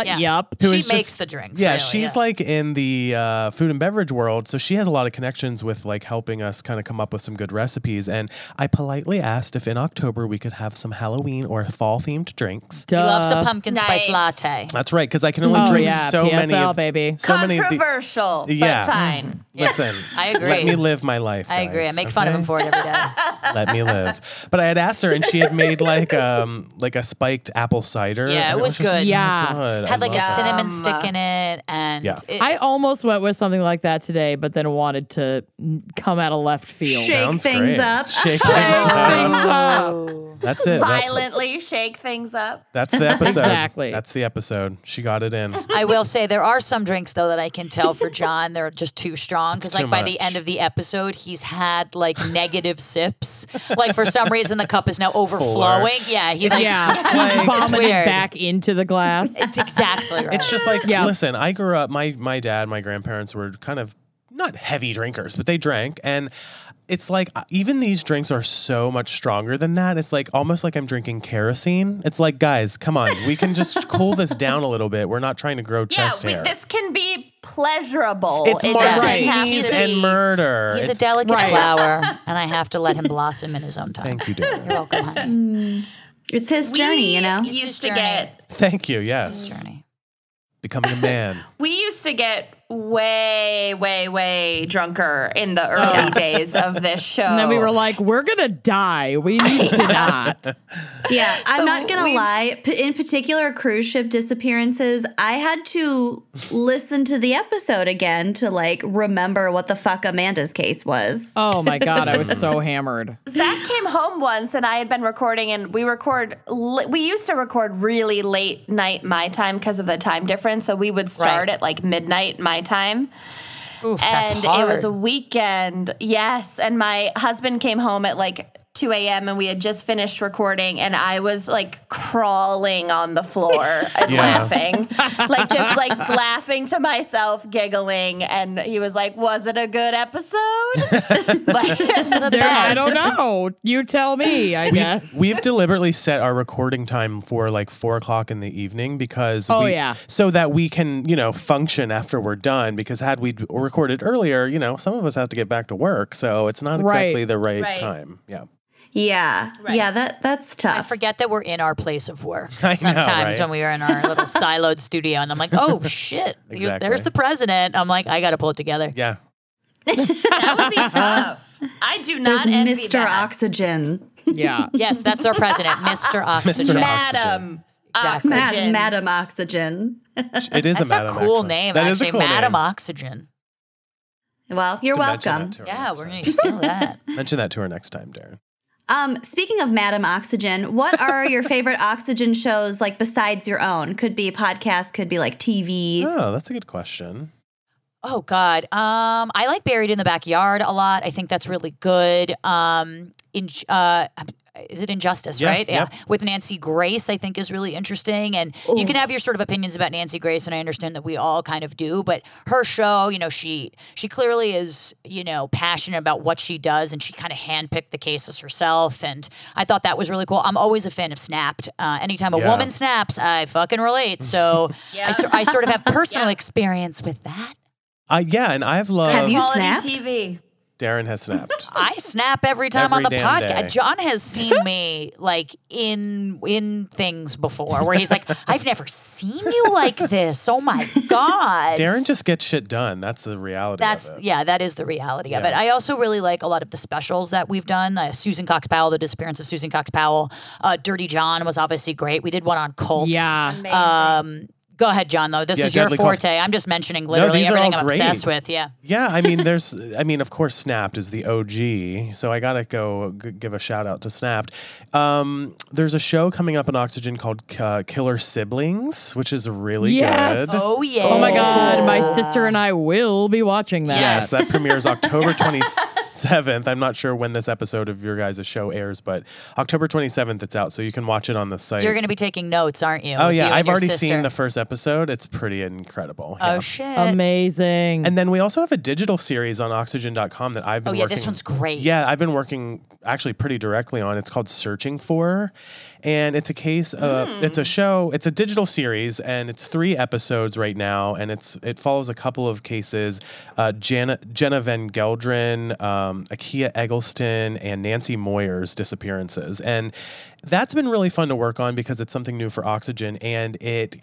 [LAUGHS] Yeah. Yup. who she is makes just- the drinks. yeah, really, she's yeah. like in the uh, food and beverage world, so she has a lot of connections with like helping us kind of come up with some good recipes. And I politely asked if in October we could have some Halloween or fall themed drinks. He loves a Duh. pumpkin spice latte. That's right, because I can only Oh, drink yeah, so many. PSL, of- baby. So many. Of the, Controversial, Yeah. but fine. listen, I agree. Let me live my life. I agree. I guys, make fun of him for it every day. [LAUGHS] let me live. But I had asked her, and she had made like um like a spiked apple cider. Yeah, and it was just good. so Yeah. good. I Had like a love that. cinnamon Um, stick in it, and Yeah. it- I almost went with something like that today, but then wanted to n- come out of left field. Shake Sounds things great. up. Shake [LAUGHS] things Things up. Up. That's it. That's, Violently shake things up. that's the [LAUGHS] episode. Exactly. That's the episode. She got it in. I will say there are some drinks though that I can tell for John they're just too strong because like too by the end of the episode he's had like negative sips. Like for some reason the cup is now overflowing. Yeah, he like Yeah, he's like- he's vomited weird. back into the glass. It's exactly right. It's just like Yeah. listen. I grew up. My my dad, my grandparents were kind of not heavy drinkers, but they drank and. It's like uh, even these drinks are so much stronger than that. It's like almost like I'm drinking kerosene. It's like, guys, come on, we can just [LAUGHS] cool this down a little bit. We're not trying to grow Yeah, chest we, hair. this can be pleasurable. It's It doesn't martinis and murder. He's a delicate Right. flower, [LAUGHS] and I have to let him blossom in his own time. Thank you, dear. You're welcome, honey. It's his journey, you know. We It's his used to journey. get Thank you. Yes. Journey. Becoming a man. [LAUGHS] we used to get way, way, way drunker in the early days of this show. [LAUGHS] And then we were like, we're gonna die. We need to [LAUGHS] not. Yeah, I'm not gonna lie. P- in particular, cruise ship disappearances, I had to listen to the episode again to like remember what the fuck Amanda's case was. Oh my god, I was so [LAUGHS] hammered. Zach came home once and I had been recording, and we record. li- We used to record really late night my time because of the time difference. So we would start Right. at like midnight my time. Oof, and it was a weekend. Yes, and my husband came home at like 2 a.m. and we had just finished recording, and I was like crawling on the floor and Yeah. laughing, [LAUGHS] like just like laughing to myself, giggling. And he was like, "Was it a good episode?" [LAUGHS] like, [LAUGHS] There, I don't know. You tell me, I guess. We've deliberately set our recording time for like four o'clock in the evening because Oh, we, yeah. so that we can you know function after we're done. Because had we recorded earlier, you know, some of us have to get back to work, so it's not Right. exactly the right, Right. time. Yeah, Yeah, yeah, that that's tough. I forget that we're in our place of work [LAUGHS] I know, sometimes right? when we are in our little [LAUGHS] siloed studio, and I'm like, oh shit, you- Exactly. there's the president. I'm like, I got to pull it together. yeah. that would be [LAUGHS] tough. I do There's not envy Mr. that. Oxygen, Yeah. Yes, that's our president, Mr. Oxygen. Mr. Madam Exactly. Mad- Oxygen. Madam Oxygen. It is That's a a cool actually. name, That is actually, a cool Madam name. Oxygen. Well, you're To welcome. to Yeah, we're time. gonna steal that. mention that to her next time, Darren. Um, speaking of Madam Oxygen, what are your favorite [LAUGHS] Oxygen shows like besides your own? Could be a podcast, could be like TV. Oh, that's a good question. Oh God, um, I like Buried in the Backyard a lot. I think that's really good. Um, in uh, is it Injustice, Yeah, right? yep. With Nancy Grace, I think is really interesting, and you can have your sort of opinions about Nancy Grace, and I understand that we all kind of do. But her show, you know, she she clearly is, you know, passionate about what she does, and she kind of handpicked the cases herself, and I thought that was really cool. I'm always a fan of Snapped. Uh, anytime a Yeah. woman snaps, I fucking relate. So [LAUGHS] I, sor- I sort of have personal experience with that. Uh, yeah, and I've loved. Have you Quality snapped? TV. Darren has snapped. [LAUGHS] I snap every time on the damn podcast. day. John has seen me [LAUGHS] like in in things before where he's like, [LAUGHS] I've never seen you like this. Oh my God. Darren just gets shit done. That's the reality. That's of it. yeah, that is the reality of it. I also really like a lot of the specials that we've done. Uh, Susan Cox Powell, the disappearance of Susan Cox Powell. Uh, Dirty John was obviously great. We did one on cults. Yeah. Um, go ahead, John. Though this Yeah, is your Deadly Cults. forte. I'm just mentioning literally these are everything I'm great. obsessed with. Yeah. Yeah, I mean, [LAUGHS] there's, I mean, of course, Snapped is the OG, so I gotta go g- give a shout out to Snapped. Um, there's a show coming up on Oxygen called uh, Killer Siblings, which is really Yes. good. Oh yeah. Oh my god, my sister and I will be watching that. Yes, that premieres October [LAUGHS] 27th. I'm not sure when this episode of your guys' show airs, but October 27th it's out, so you can watch it on the site. You're going to be taking notes, aren't you? oh with you yeah, I've already sister? seen the first episode. It's pretty incredible. Oh yeah. shit. Amazing. And then we also have a digital series on oxygen.com that I've been Oh, yeah, working this one's great. Yeah, I've been working actually pretty directly on. It's called Searching For. And it's a case uh, it's a show, it's a digital series and it's 3 episodes right now and it's it follows a couple of cases uh Jenna, Jenna Van Gelderen, um Akia Eggleston and Nancy Moyer's disappearances. And that's been really fun to work on because it's something new for Oxygen and it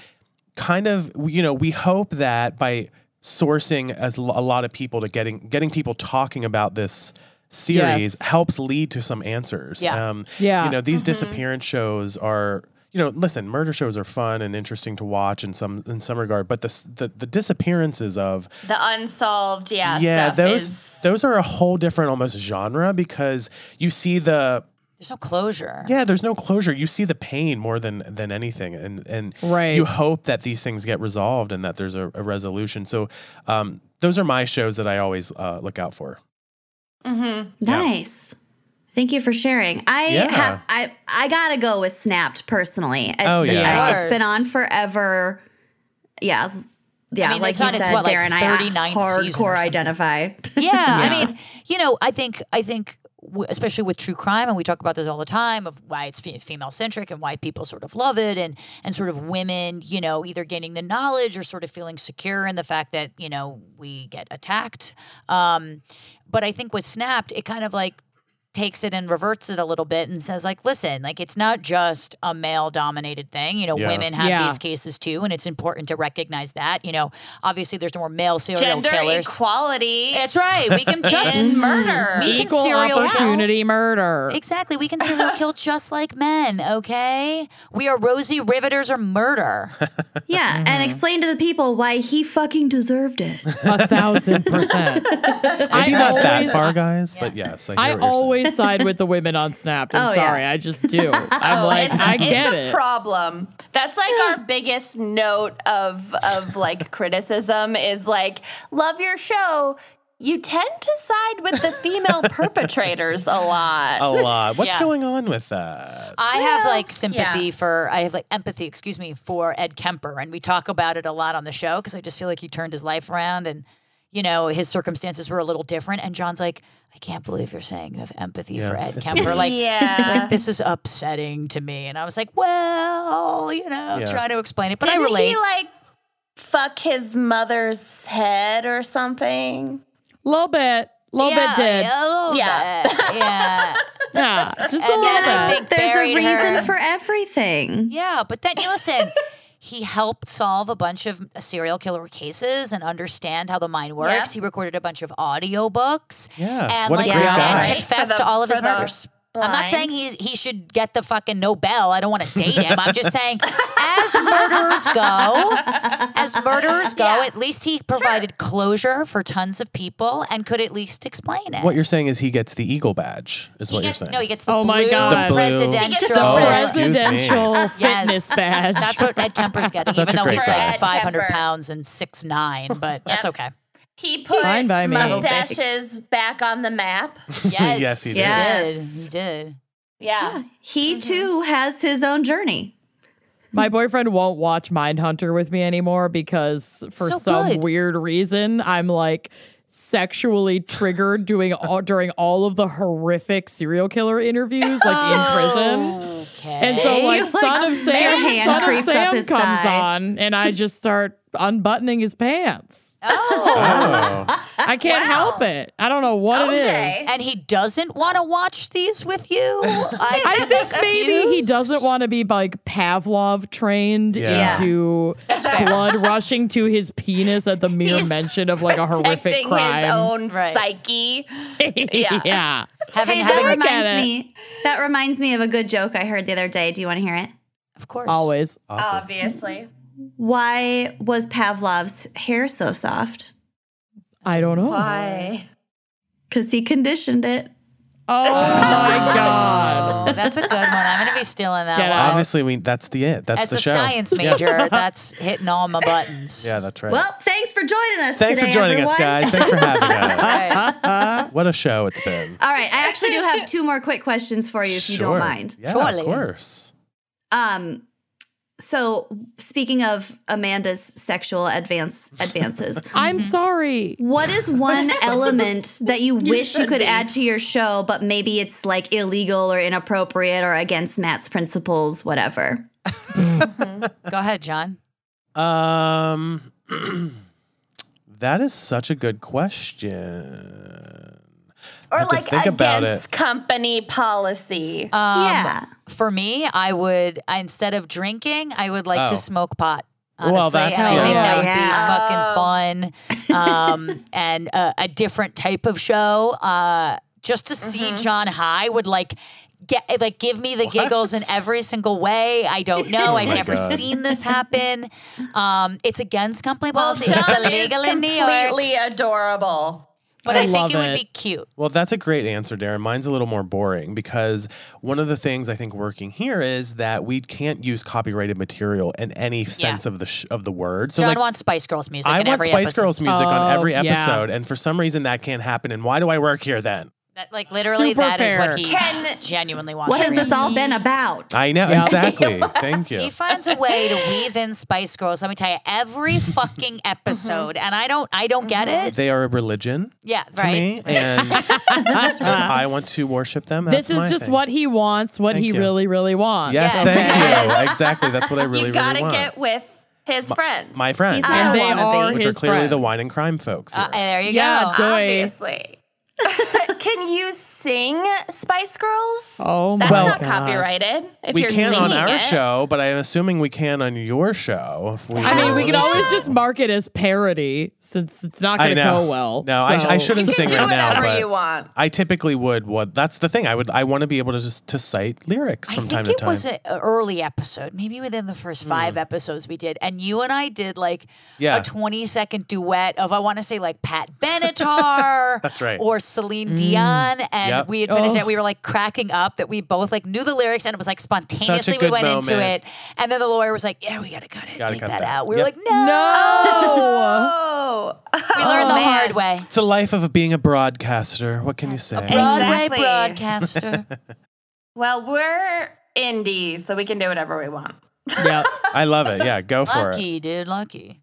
kind of you know we hope that by sourcing as a lot of people to getting getting people talking about this series Yes. helps lead to some answers Yeah. um Yeah. you know these disappearance shows are you know listen murder shows are fun and interesting to watch in some in some regard but the the, the disappearances of The unsolved, yeah, yeah stuff those is those are a whole different almost genre because you see the There's no closure. yeah, there's no closure. You see the pain more than than anything, and and Right. you hope that these things get resolved and that there's a, a resolution. So, um, those are my shows that I always uh, look out for. Nice. Thank you for sharing. I Yeah. have I I gotta go with Snapped personally. It's, Oh, yeah. I- it's been on forever. Yeah. Yeah, I mean, like it's you on its, said, what, like, Darren, I 39th season or hardcore identify. Yeah, I [LAUGHS] mean, you know, I think I think especially with true crime, and we talk about this all the time of why it's female centric and why people sort of love it, and and sort of women, you know, either gaining the knowledge or sort of feeling secure in the fact that you know we get attacked. Um, but I think with Snapped, it kind of like takes it and reverts it a little bit and says like, listen, like it's not just a male dominated thing. You know, Yeah. women have Yeah. these cases too, and it's important to recognize that. You know, obviously there's more male serial Gender killers. equality That's right. We can [LAUGHS] just murder. We can Equal serial kill. opportunity murder. Exactly. We can serial kill [LAUGHS] just like men, okay? We are rosy riveters or murder. [LAUGHS] Yeah, and mm-hmm. explain to the people why he fucking deserved it. A thousand percent. Maybe not that far, guys, but yes, I, hear I what you're saying. always side with the women on Snap. I'm Oh, yeah. sorry, I just do. [LAUGHS] I'm Oh, like, it's, I it's get a it. problem. That's like our [SIGHS] biggest note of of like [LAUGHS] criticism is like, love your show. You tend to side with the female [LAUGHS] perpetrators a lot. a lot. What's Yeah. going on with that? I have like sympathy yeah. for, I have like empathy, excuse me, for Ed Kemper. And we talk about it a lot on the show because I just feel like he turned his life around and, you know, his circumstances were a little different. And John's like, I can't believe you're saying you have empathy for Ed it's Kemper. Like, yeah. like, this is upsetting to me. And I was like, well, you know, Yeah. try to explain it. But Didn't I relate. he like fuck his mother's head or something? little bit. little yeah, bit did. A little Yeah. bit. Yeah. [LAUGHS] Yeah, just a And little then I think There's a reason her. for everything. Yeah, but then you listen. He helped solve a bunch of serial killer cases and understand how the mind works. Yeah. He recorded a bunch of audio books. Yeah, and what a like great and guy. confessed the- to all of his for the murders. I'm not saying he's he should get the fucking Nobel. I don't want to date him. I'm just saying, as murderers go, as murderers go, Yeah. at least he provided closure for tons of people and could at least explain it. What you're saying is he gets the Eagle badge, is he what gets you're saying. no, he gets the Oh blue my God. The blue- presidential. He gets the Oh. Presidential fitness badge. That's what Ed Kemper's getting, Such even though he's like 500 Kemper. pounds and six nine, but that's okay. He put Fine me. Oh, mustaches back on the map. [LAUGHS] Yes, Yes, he he did. did. Yes. He did. Yeah. He mm-hmm. too has his own journey. My boyfriend won't watch Mindhunter with me anymore because for So some good. weird reason I'm like sexually triggered doing all [LAUGHS] during all of the horrific serial killer interviews like in prison. Oh, okay. And so like Like, [LAUGHS] Son of Sam, Son of Sam comes thigh. on and I just start unbuttoning his pants. oh. Oh, I can't Wow. help it. I don't know what Okay. it is. And he doesn't want to watch these with you. [LAUGHS] I, I think maybe he doesn't want to be like Pavlov trained Yeah. into blood rushing to his penis at the mere He's mention of like a horrific Protecting crime. his own Right. psyche. [LAUGHS] Yeah. yeah. having, Hey, having that look at reminds it. me. That reminds me of a good joke I heard the other day. Do you want to hear it? of course. Always. Obviously. Why was Pavlov's hair so soft? I don't know. Why? Because he conditioned it. Oh my god. Oh, that's a good one. I'm going to be stealing that Get one. out. obviously, we that's the it. That's As the a show. science major, [LAUGHS] that's hitting all my buttons. Yeah, that's right. Well, thanks for joining us. Thanks for joining everyone. us, guys. Thanks for having [LAUGHS] us. [LAUGHS] What a show it's been. All right, I actually do have two more quick questions for you, if you don't mind. Yeah, Surely. of course. Um, so speaking of Amanda's sexual advance advances, [LAUGHS] I'm sorry. what is [LAUGHS] one element that you, wish you could be. add to your show, but maybe it's like illegal or inappropriate or against Matt's principles, whatever? Go ahead, John. Um, [CLEARS THROAT] that is such a good question. I Or like think about against it. company policy. Um, yeah. For me, I would instead of drinking, I would like Oh. to smoke pot. Well, Honestly, that's- I think yeah. that would Yeah. be fucking fun, um, [LAUGHS] and uh, a different type of show. Uh, just to see Mm-hmm. John High would like get like give me the What? giggles in every single way. I don't [LAUGHS] know. I've never God. seen this happen. [LAUGHS] Um, it's against company policy. John it's illegal in New York, completely adorable. But I I, think love it would be cute. Well, that's a great answer, Darren. Mine's a little more boring because one of the things I think working here is that we can't use copyrighted material in any sense of the sh- of the word. So John like wants Spice Girls music. I in want every Spice episode. Girls music on Oh, every yeah. episode, and for some reason that can't happen. And why do I work here then? That, like literally, Super that is fair. what he Can- genuinely wants. What has this all been about? I know Yep. exactly. [LAUGHS] Thank you. He finds a way to weave in Spice Girls. Let me tell you, every [LAUGHS] fucking episode, and I don't, I don't get it. They are a religion Yeah, to right. me, and if [LAUGHS] I want to worship them. This is my just thing. what he wants, what Thank he you. really, really wants. Yes, Yes. thank Yes. you. Exactly. That's what I really, you gotta really get with his friends. my friends, He's And they are which are his clearly the wine and crime folks. Here. Uh, there you Yeah, go. doy. Obviously. [LAUGHS] can you sing Spice Girls? Oh my That's not God. copyrighted. If we you're can on singing our it. show, but I'm assuming we can on your show. If we I mean, we can always to. just mark it as parody since it's not I going to know. go well. No, I, I shouldn't sing Do right now, whatever but you want. I typically would. What that's the thing. I would. I want to be able to just to cite lyrics I from think time it to time. It was an early episode, maybe within the first hmm. five episodes we did, and you and I did like Yeah. a twenty second duet of I want to say like Pat Benatar, [LAUGHS] That's right. or Celine Dion, mm. and Yep. we had finished Oh. it. We were like cracking up that we both like knew the lyrics, and it was like spontaneously we good went into it, and then the lawyer was like, "Yeah, we gotta cut it, Gotta take cut that, that. out." We were like, "No." No. Oh, We learned the oh, man. hard way. It's the life of being a broadcaster. What can you say? Broadway Exactly. broadcaster. [LAUGHS] Well, we're indie, so we can do whatever we want. yeah. [LAUGHS] I love it. Yeah, go for it. lucky, dude, lucky.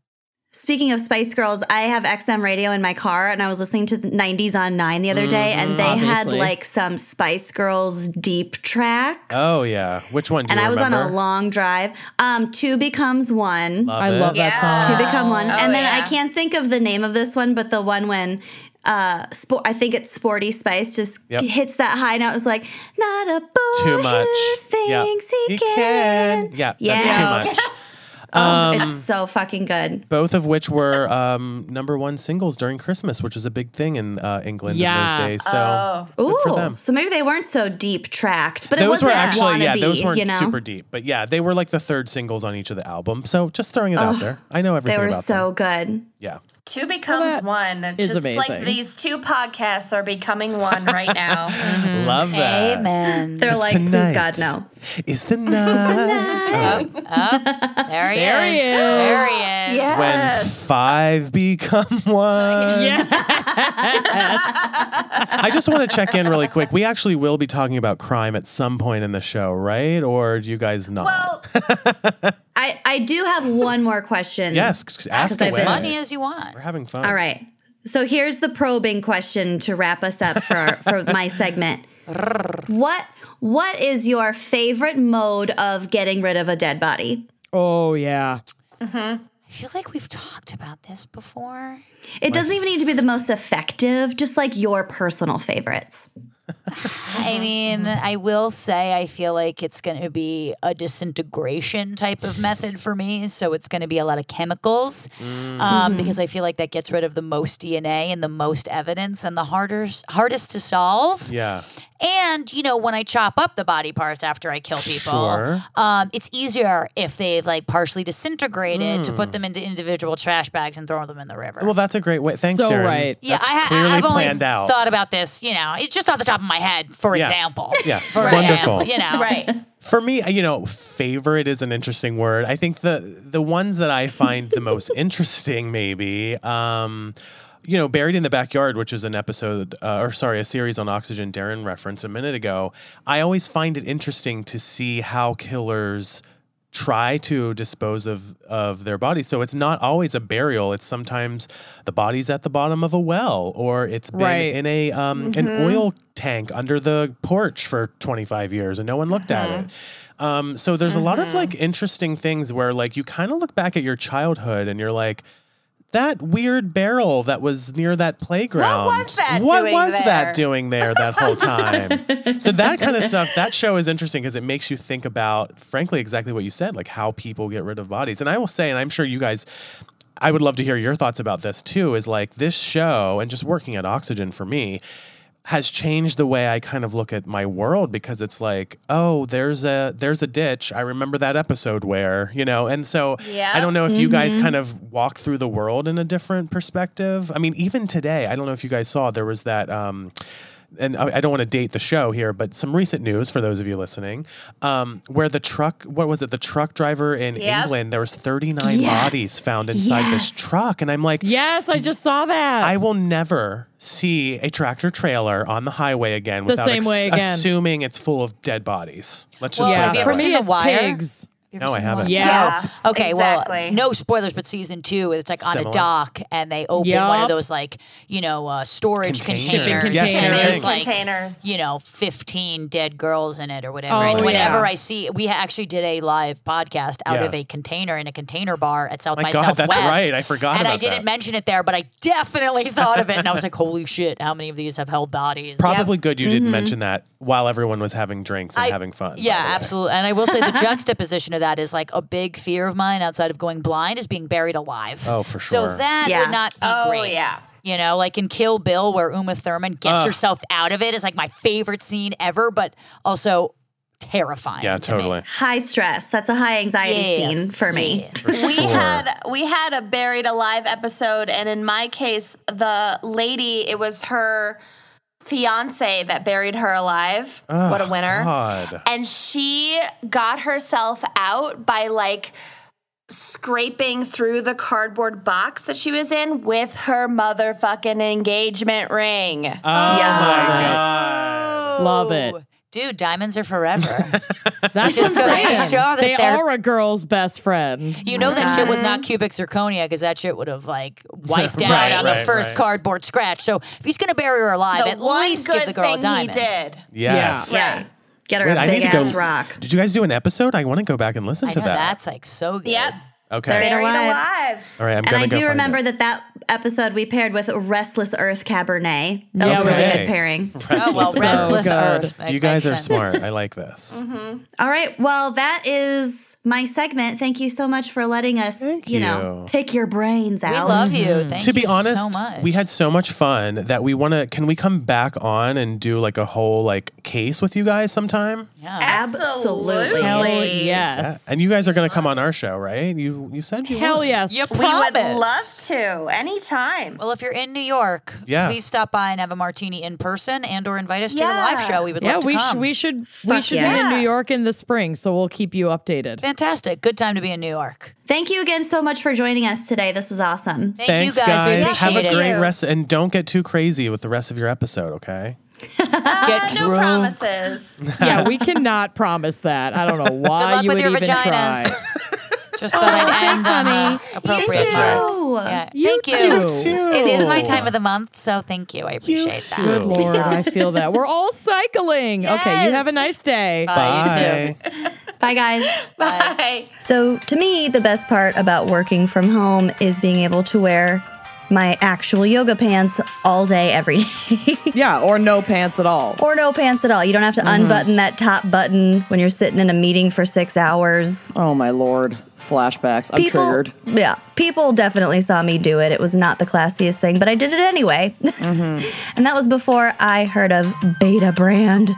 Speaking of Spice Girls, I have XM radio in my car and I was listening to the 90s on 9 the other day and they had like some Spice Girls deep tracks. Oh yeah. Which one do and you I was on a long drive. Um, Two Becomes One. Love I it. love that Yeah. song. Two Become One. Oh, and then I can't think of the name of this one, but the one when uh sport I think it's Sporty Spice just Yep. hits that high note. It was like, not a boy Too much. who Yeah. thinks he, He can. can. Yeah, that's too Yeah. [LAUGHS] much. Oh, Um, it's so fucking good. Both of which were um, number one singles during Christmas, which was a big thing in uh, England Yeah. in those days. So Oh. good for them. so maybe they weren't so deep tracked, but it those wasn't were actually yeah, wannabe, those weren't you know? super deep, but yeah, they were like the third singles on each of the albums. So just throwing it out there. I know everything. They were about so them. good. Yeah. Two becomes that one. is Just like these two podcasts are becoming one right [LAUGHS] now. Mm-hmm. Love that. Amen. They're like, tonight please God, no. Is the night There he There he is. is. There he is. when five become one? Yeah. [LAUGHS] I just want to check in really quick. We actually will be talking about crime at some point in the show, right? Or do you guys not? well, [LAUGHS] I, I do have [LAUGHS] one more question. yes, ask As away. been- money as you want. We're having fun. All right. So here's the probing question to wrap us up for, for [LAUGHS] my segment. What what is your favorite mode of getting rid of a dead body? oh yeah. I feel like we've talked about this before. It doesn't even need to be the most effective, just like your personal favorites. I mean, I will say I feel like it's going to be a disintegration type of method for me. So it's going to be a lot of chemicals um, because I feel like that gets rid of the most DNA and the most evidence and the hardest hardest to solve. Yeah. And you know, when I chop up the body parts after I kill people, Sure. um, it's easier if they've like partially disintegrated to put them into individual trash bags and throw them in the river. Well, that's a great way. Thanks, So Darren. right. Yeah, That's I, ha- clearly I've only planned out. thought about this. You know, it's just off the top of my head. For Yeah. example, [LAUGHS] Yeah. for Wonderful. example, you know, right. For me, you know, favorite is an interesting word. I think the the ones that I find the most [LAUGHS] interesting, maybe, um, you know, buried in the backyard, which is an episode, uh, or sorry, a series on Oxygen. Darren referenced a minute ago. I always find it interesting to see how killers try to dispose of of their bodies. So it's not always a burial. It's sometimes the body's at the bottom of a well, or it's been Right. in a um, an oil tank under the porch for 25 years and no one looked at it. Um, so there's a lot of like interesting things where like you kind of look back at your childhood and you're like. That weird barrel that was near that playground. was that What doing was there? that doing there that whole [LAUGHS] time? so that kind of stuff, that show is interesting because it makes you think about, frankly, exactly what you said, like how people get rid of bodies. And I will say, and I'm sure you guys, I would love to hear your thoughts about this too, is like this show and just working at Oxygen for me has changed the way I kind of look at my world because it's like, oh, there's a there's a ditch. I remember that episode where, you know, and so Yeah. I don't know if you guys kind of walk through the world in a different perspective. I mean, even today, I don't know if you guys saw there was that um and I I don't want to date the show here, but some recent news for those of you listening, um, where the truck, what was it, the truck driver in Yep. England, there was 39 Yes. bodies found inside this truck, and I'm like, Yes, I just saw that. I will never see a tractor trailer on the highway again The without same way again. assuming it's full of dead bodies. Let's just Well, put yeah, it that ever for way. me The it's Wire? pigs. You ever No, I haven't. one? Yeah. Okay, exactly. well, no spoilers, but season two, it's like on a dock, and they open one of those like you know uh, storage Containers. containers, Shipping and there's like Containers. you know fifteen dead girls in it or whatever. Oh, and whenever yeah. I see, we actually did a live podcast out Yeah. of a container in a container bar at South My by God, that's Southwest. right. I forgot And I didn't that. mention it there, but I definitely [LAUGHS] thought of it, and I was like, "Holy shit! How many of these have held bodies?" Probably good you didn't mention that while everyone was having drinks and I- having fun. Yeah, absolutely. And I will say the [LAUGHS] juxtaposition of that is like a big fear of mine outside of going blind is being buried alive. Oh, for sure. So sure. that Yeah. would not be Oh, great. yeah. You know, like in Kill Bill, where Uma Thurman gets Ugh. herself out of it is like my favorite scene ever, but also terrifying. Yeah, to me. totally. High stress. That's a high anxiety Yes, scene for me. yes. For we had we had a buried alive episode and in my case the lady it was her fiance that buried her alive what a winner God. and she got herself out by like scraping through the cardboard box that she was in with her motherfucking engagement ring Oh my God. Love it. Dude, diamonds are forever. [LAUGHS] That's just what I'm goes to saying. show that they they're- are a girl's best friend. You know that shit was not cubic zirconia because that shit would have like [LAUGHS] wiped out Right, on the right, first right. cardboard scratch. So if he's gonna bury her alive, the at one least good give the girl a thing diamond. he did Yes. Yeah. Right. Get her Wait, a I need big to ass go. rock. Did you guys do an episode? I want to go back and listen I to know that. that's like so good. yep okay. Buried buried alive. alive All right, I'm And gonna I go do remember it. that that episode we paired with Restless Earth Cabernet. That Yeah, was a really we good did. pairing. [LAUGHS] Oh well, So restless good. earth. You guys are smart. I [LAUGHS] like this. Mm-hmm. All right. Well, that is my segment. Thank you so much for letting us, Thank you know, you. pick your brains out. We love you. Mm-hmm. Thank to be honest, so much. we had so much fun that we want to. Can we come back on and do like a whole like case with you guys sometime? yeah. Absolutely. Hell Really? yes. And you guys are going to come on our show, right? You you said you Hell would. yes. You we would promised. love to anytime Well, if you're in New York, Yeah. please stop by and have a martini in person, and or invite us to your live Yeah. show. We would Yeah, love to we come. should we should we Fuck should yeah. be in New York in the spring, so we'll keep you updated. Fantastic. Good time to be in New York. Thank you again so much for joining us today. This was awesome. Thank Thanks, you guys. We guys. Have appreciate a great it. rest, and don't get too crazy with the rest of your episode. Okay. [LAUGHS] Get Uh, [LAUGHS] no drunk. promises yeah, we cannot promise that. I don't know why Good luck you with would your even vaginas. try. [LAUGHS] Just so that oh, I end on honey. a appropriate too. track. Yeah. You Thank you. too. It is my time of the month, so thank you. I appreciate that. too. Good lord, I feel that. We're all cycling. [LAUGHS] Okay, you have a nice day. Bye. you too. Bye. Bye, guys. bye So, to me, the best part about working from home is being able to wear my actual yoga pants all day, every [LAUGHS] day. Yeah, or no pants at all. or no pants at all. You don't have to mm-hmm. unbutton that top button when you're sitting in a meeting for six hours. Oh my lord. Flashbacks. I'm People, triggered. yeah, people definitely saw me do it. It was not the classiest thing, but I did it anyway. [LAUGHS] Mm-hmm. and that was before I heard of Betabrand.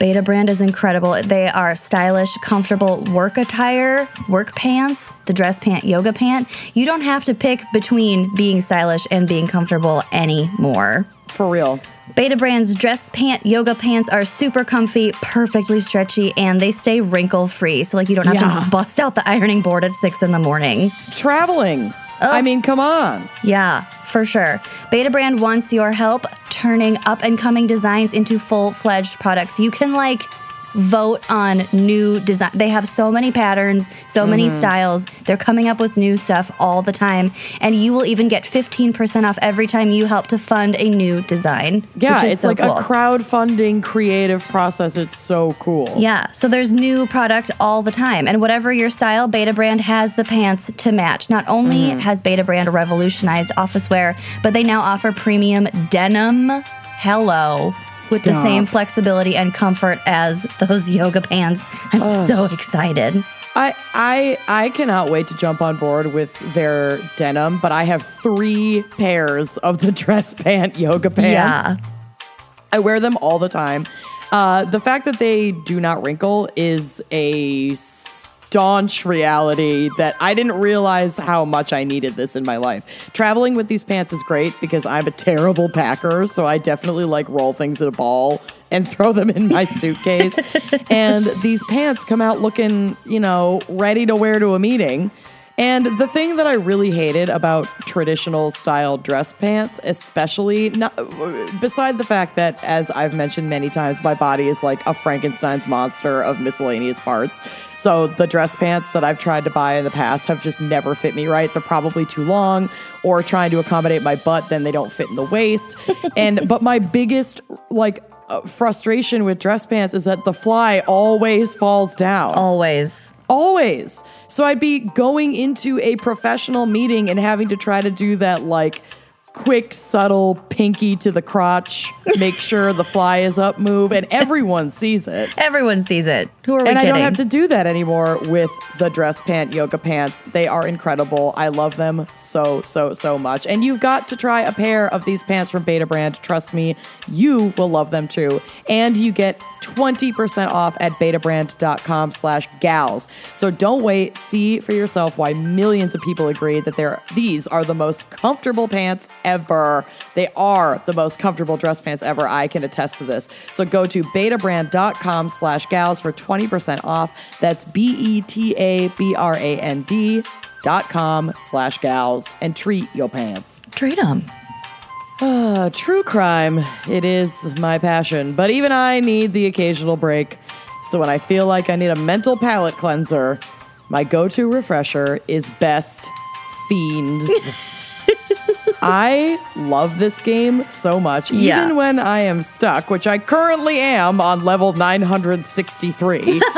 Betabrand is incredible. They are stylish, comfortable work attire, work pants, the dress pant, yoga pant. You don't have to pick between being stylish and being comfortable anymore. For real. Betabrand's dress pant yoga pants are super comfy, perfectly stretchy, and they stay wrinkle free. So, like, you don't have Yeah. to bust out the ironing board at six in the morning. Traveling. Oh. I mean, come on. Yeah, for sure. Betabrand wants your help turning up and coming designs into full fledged products. You can like vote on new design. They have so many patterns, so many Mm-hmm. styles. They're coming up with new stuff all the time. And you will even get 15% off every time you help to fund a new design. Yeah, it's so like cool. a crowdfunding creative process. It's so cool. Yeah, so there's new product all the time. And whatever your style, Betabrand has the pants to match. Not only Mm-hmm. has Betabrand revolutionized office wear, but they now offer premium denim hello with the same flexibility and comfort as those [LAUGHS] yoga pants. I'm so excited. I I I cannot wait to jump on board with their denim, but I have three pairs of the [LAUGHS] dress pant yoga pants. Yeah. I wear them all the time. Uh, the fact that they do not wrinkle is a staunch reality that I didn't realize how much I needed this in my life. Traveling with these pants is great because I'm a terrible packer, so I definitely like roll things in a ball and [LAUGHS] throw them in my suitcase. [LAUGHS] and these pants come out looking, you know, ready to wear to a meeting. And the thing that I really hated about traditional style dress pants, especially not, beside the fact that, as I've mentioned many times, my body is like a Frankenstein's monster of miscellaneous parts. So the dress pants that I've tried to buy in the past have just never fit me right. They're probably too long or trying to accommodate my butt, then they don't fit in the waist. [LAUGHS] and but my biggest like uh, frustration with dress pants is that the fly always falls down Always. Always. So I'd be going into a professional meeting and having to try to do that like quick, subtle pinky to the crotch, make sure the fly is up move, and everyone sees it. Everyone sees it. Who are we And I don't have to do that anymore with the dress pant yoga pants. They are incredible. I love them so, so, so much. And you've got to try a pair of these pants from Betabrand. Trust me, you will love them too. And you get 20% off at betabrand.com slash gals. So don't wait. See for yourself why millions of people agree that they're these are the most comfortable pants ever. They are the most comfortable dress pants ever. I can attest to this. So go to betabrand.com slash gals for 20% off. That's E B-E-T-A-B-R-A-N-D dot com slash gals and treat your pants. Treat them. Uh, true crime. It is my passion, but even I need the occasional break. So when I feel like I need a mental palate cleanser, my go-to refresher is Best Fiends. [LAUGHS] I love this game so much, even Yeah. when I am stuck, which I currently am on level 963. [LAUGHS]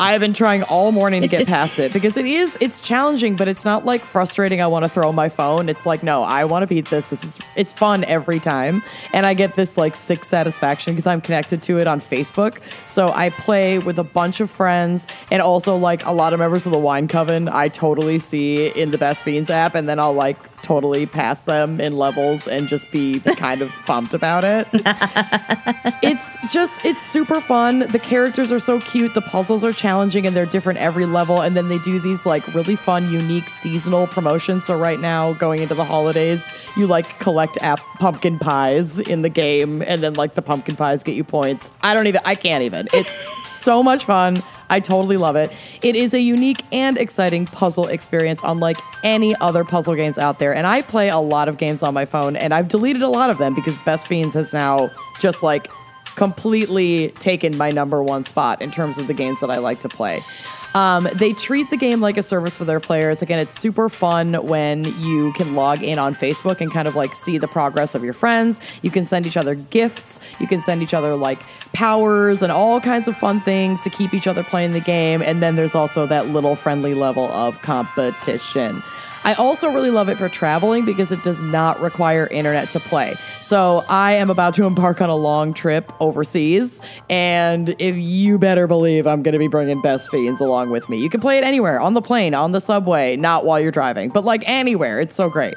I have been trying all morning to get past it because it is it's challenging, but it's not like frustrating. I want to throw my phone. It's like no, I want to beat this. This is it's fun every time, and I get this like sick satisfaction because I'm connected to it on Facebook. So I play with a bunch of friends and also like a lot of members of the Wine Coven. I totally see in the Best Fiends app, and then I'll like totally pass them in levels and just be kind of pumped about it. [LAUGHS] It's just it's super fun. The characters are so cute. The puzzles are challenging and they're different every level. And then they do these like really fun unique seasonal promotions. So right now going into the holidays you like collect app pumpkin pies in the game. And then like the pumpkin pies get you points. I don't even i can't even. It's so much fun I totally love it. It is a unique and exciting puzzle experience, unlike any other puzzle games out there. And I play a lot of games on my phone, and I've deleted a lot of them because Best Fiends has now just like completely taken my number one spot in terms of the games that I like to play. Um, they treat the game like a service for their players. Again, it's super fun when you can log in on Facebook and kind of like see the progress of your friends. You can send each other gifts. You can send each other like powers and all kinds of fun things to keep each other playing the game. And then there's also that little friendly level of competition. I also really love it for traveling because it does not require internet to play. So I am about to embark on a long trip overseas, and if you better believe I'm going to be bringing Best Fiends along with me. You can play it anywhere on the plane, on the subway, not while you're driving, but like anywhere. It's so great.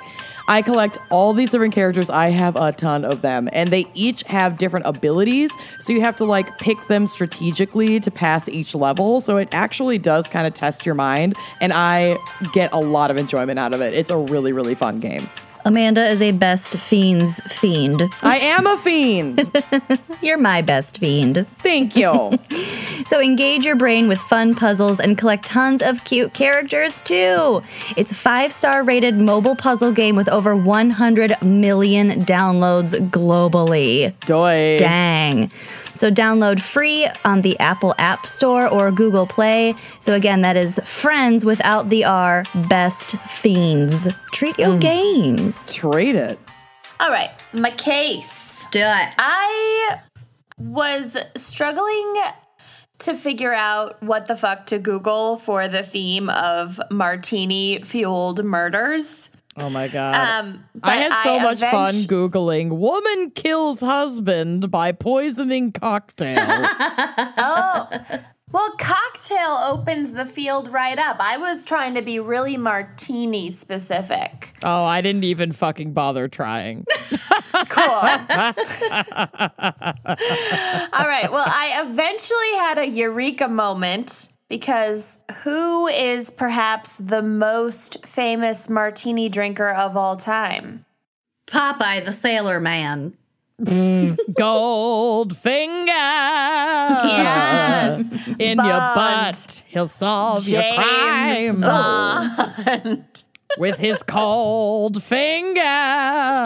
I collect all these different characters. I have a ton of them, and they each have different abilities. So you have to like pick them strategically to pass each level. So it actually does kind of test your mind, and I get a lot of enjoyment out of it. It's a really, really fun game. Amanda is a best fiends fiend. I am a fiend. [LAUGHS] You're my best fiend. Thank you. [LAUGHS] So engage your brain with fun puzzles and collect tons of cute characters too. It's a five-star rated mobile puzzle game with over 100 million downloads globally. Doy. Dang. So download free on the Apple App Store or Google Play. So again, that is Friends without the R, Best Fiends. Treat your mm. games. Treat it. All right, my case. Do it. I was struggling to figure out what the fuck to Google for the theme of martini fueled murders. Oh my god. Um, I had so much fun googling woman kills husband by poisoning cocktail. [LAUGHS] Oh, well, cocktail opens the field right up. I was trying to be really martini specific. oh, I didn't even fucking bother trying. [LAUGHS] Cool. [LAUGHS] All right. Well, I eventually had a eureka moment because who is perhaps the most famous martini drinker of all time? Popeye the Sailor Man. Mm, Goldfinger. Yes. In your butt. He'll solve your James crimes Bond. With his cold finger.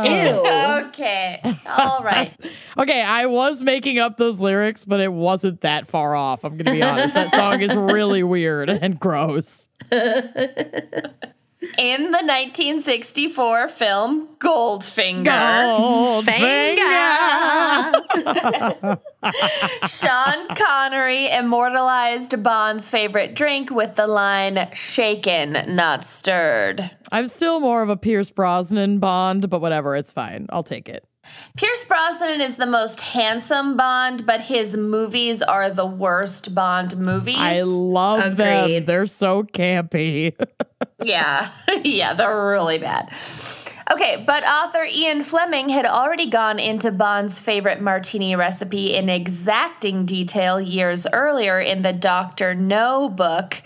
Ew. okay. All right. [LAUGHS] Okay, I was making up those lyrics, but it wasn't that far off. I'm going to be honest. That song is really weird and gross. [LAUGHS] In the 1964 film Goldfinger, Goldfinger. [LAUGHS] Sean Connery immortalized Bond's favorite drink with the line shaken, not stirred. I'm still more of a Pierce Brosnan Bond, but whatever, it's fine. I'll take it. Pierce Brosnan is the most handsome Bond, but his movies are the worst Bond movies. I love them. They're so campy. [LAUGHS] Yeah, [LAUGHS] yeah, they're really bad. Okay, but author Ian Fleming had already gone into Bond's favorite martini recipe in exacting detail years earlier in the Dr. No book.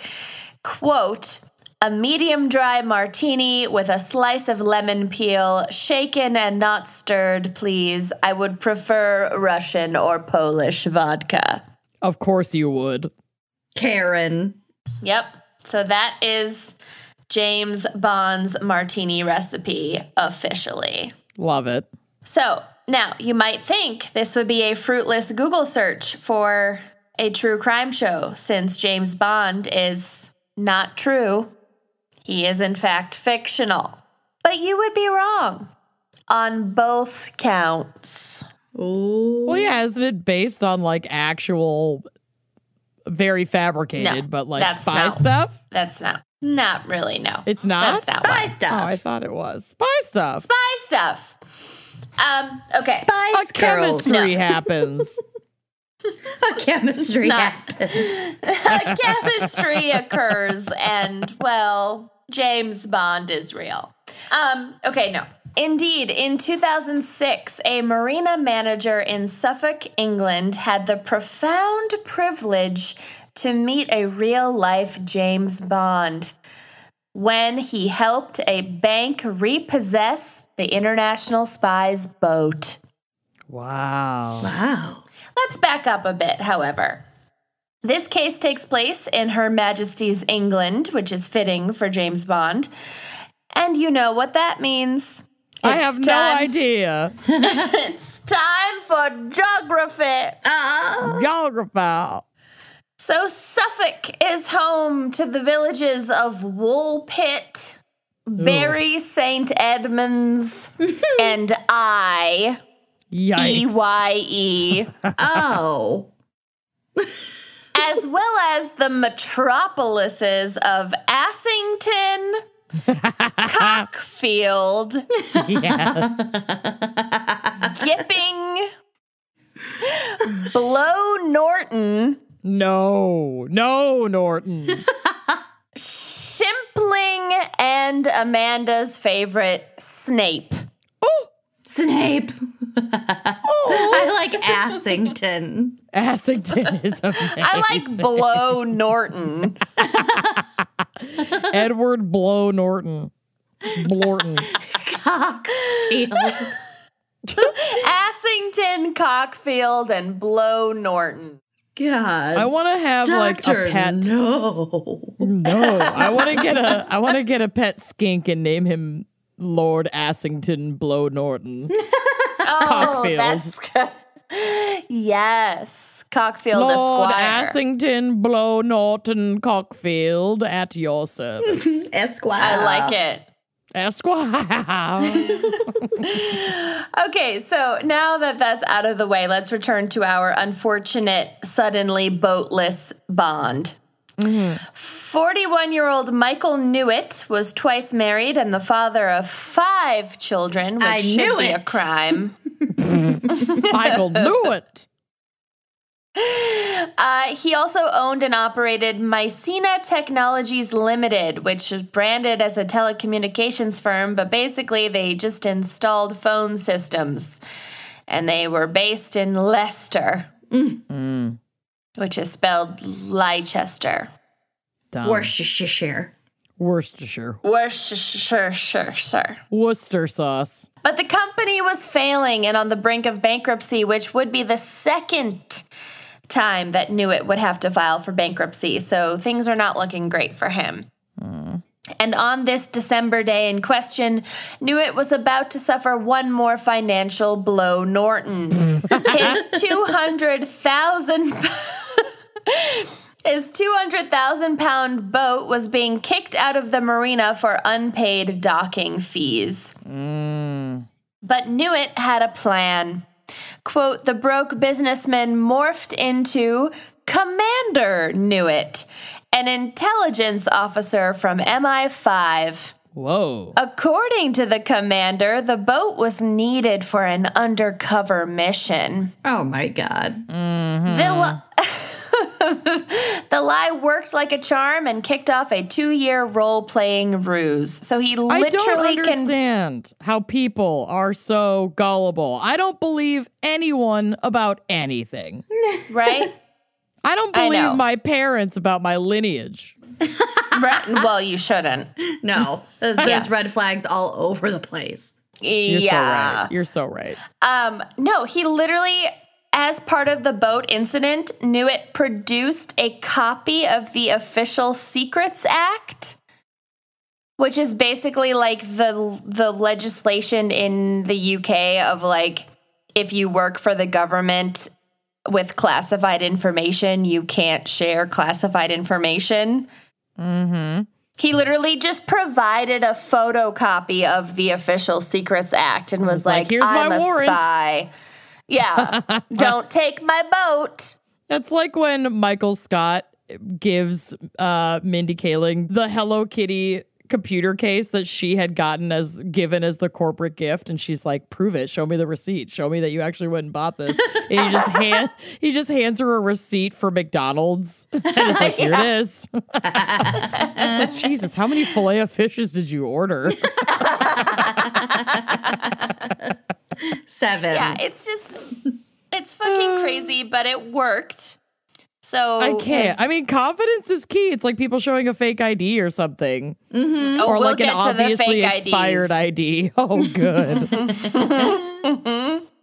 Quote, a medium dry martini with a slice of lemon peel, shaken and not stirred, please. I would prefer Russian or Polish vodka. of course you would. Karen. Yep. So that is James Bond's martini recipe officially. Love it. So now you might think this would be a fruitless Google search for a true crime show since James Bond is not true. He is, in fact, fictional. But you would be wrong on both counts. Ooh. Well, yeah, isn't it based on like actual, very fabricated, No, but like that's spy not- stuff? That's not, not really, no. It's not? That's not Spy why. stuff. Oh, I thought it was. Spy stuff. Spy stuff. Um, okay. Spice A chemistry No. happens. [LAUGHS] A chemistry not. happens. [LAUGHS] chemistry occurs and well james bond is real um okay no indeed in 2006 a marina manager in suffolk england had the profound privilege to meet a real life james bond when he helped a bank repossess the international spy's boat Wow. Wow. Let's back up a bit, however. This case takes place in Her Majesty's England, which is fitting for James Bond. And you know what that means. I It's have no idea. [LAUGHS] It's time for geography. Ah. Geographer. So, Suffolk is home to the villages of Woolpit, Bury St. Edmunds, [LAUGHS] and I, E Yikes. Y E. [LAUGHS] Oh. As well as the metropolises of Assington, [LAUGHS] Cockfield, yes. Gipping, Blow Norton, No. No, Norton. Shimpling, and Amanda's favorite, Snape. Snape. I like Assington. Assington is amazing. [LAUGHS] I like Blow Norton. [LAUGHS] Edward Blow Norton. Blorton. Cockfield. Assington, Cockfield, and Blow Norton. God. I want to have like a pet. No. No, I want to get a. I want to get a pet skink and name him Lord Assington Blow Norton. Oh, [LAUGHS] Cockfield. that's. Yes, Cockfield Lord Esquire. Assington Blow Norton Cockfield at your service, [LAUGHS] Esquire. I like it. Esquire. [LAUGHS] Okay, so now that that's out of the way, let's return to our unfortunate, suddenly boatless Bond. 41 year old Michael Newitt was twice married and the father of five children, which I should knew be a crime. [LAUGHS] Michael Newitt. Uh, he also owned and operated Mycena Technologies Limited, which is branded as a telecommunications firm, but basically they just installed phone systems. And they were based in Leicester, which is spelled Leicester. Dumb. Worcestershire. Worcestershire. Worcestershire. Worcester sauce. But the company was failing and on the brink of bankruptcy, which would be the second time that Newitt would have to file for bankruptcy. So things are not looking great for him. Hmm. And on this December day in question, Newitt was about to suffer one more financial blow. Norton, [LAUGHS] his two hundred thousand. [LAUGHS] His 200,000 pound boat was being kicked out of the marina for unpaid docking fees. Mm. But Newitt had a plan. Quote, the broke businessman morphed into Commander Newitt, an intelligence officer from MI5. Whoa. According to the commander, the boat was needed for an undercover mission. Oh my god. Mm-hmm. The, li- [LAUGHS] the lie worked like a charm and kicked off a two year role playing ruse. So he I don't literally can. understand how people are so gullible. I don't believe anyone about anything. [LAUGHS] Right? I don't believe know. my parents about my lineage. [LAUGHS] Well, you shouldn't. No, there's, there's red flags all over the place. You're yeah. so right. You're so right. Um, no, he literally, as part of the boat incident, Newitt produced a copy of the Official Secrets Act, which is basically like the the legislation in the UK of like if you work for the government with classified information, you can't share classified information. Mm-hmm. He literally just provided a photocopy of the Official Secrets Act and was, like, like, "Here's my I'm a warrant." spy. Yeah, [LAUGHS] don't take my boat. That's like when Michael Scott gives uh, Mindy Kaling the Hello Kitty computer case that she had gotten as given as the corporate gift, and she's like, "Prove it. Show me the receipt. Show me that you actually went and bought this." and he just hand he just hands her a receipt for McDonald's, [LAUGHS] and it's like, "Here it is." [LAUGHS] I was like, "Jesus, how many fillet of fishes did you order?" [LAUGHS] Seven. Yeah, it's just, it's fucking crazy, but it worked. So I can't. I mean, confidence is key. It's like people showing a fake ID or something. Mm-hmm. oh, or we'll like an get to the obviously expired IDs. [LAUGHS] ID. Oh, good. [LAUGHS]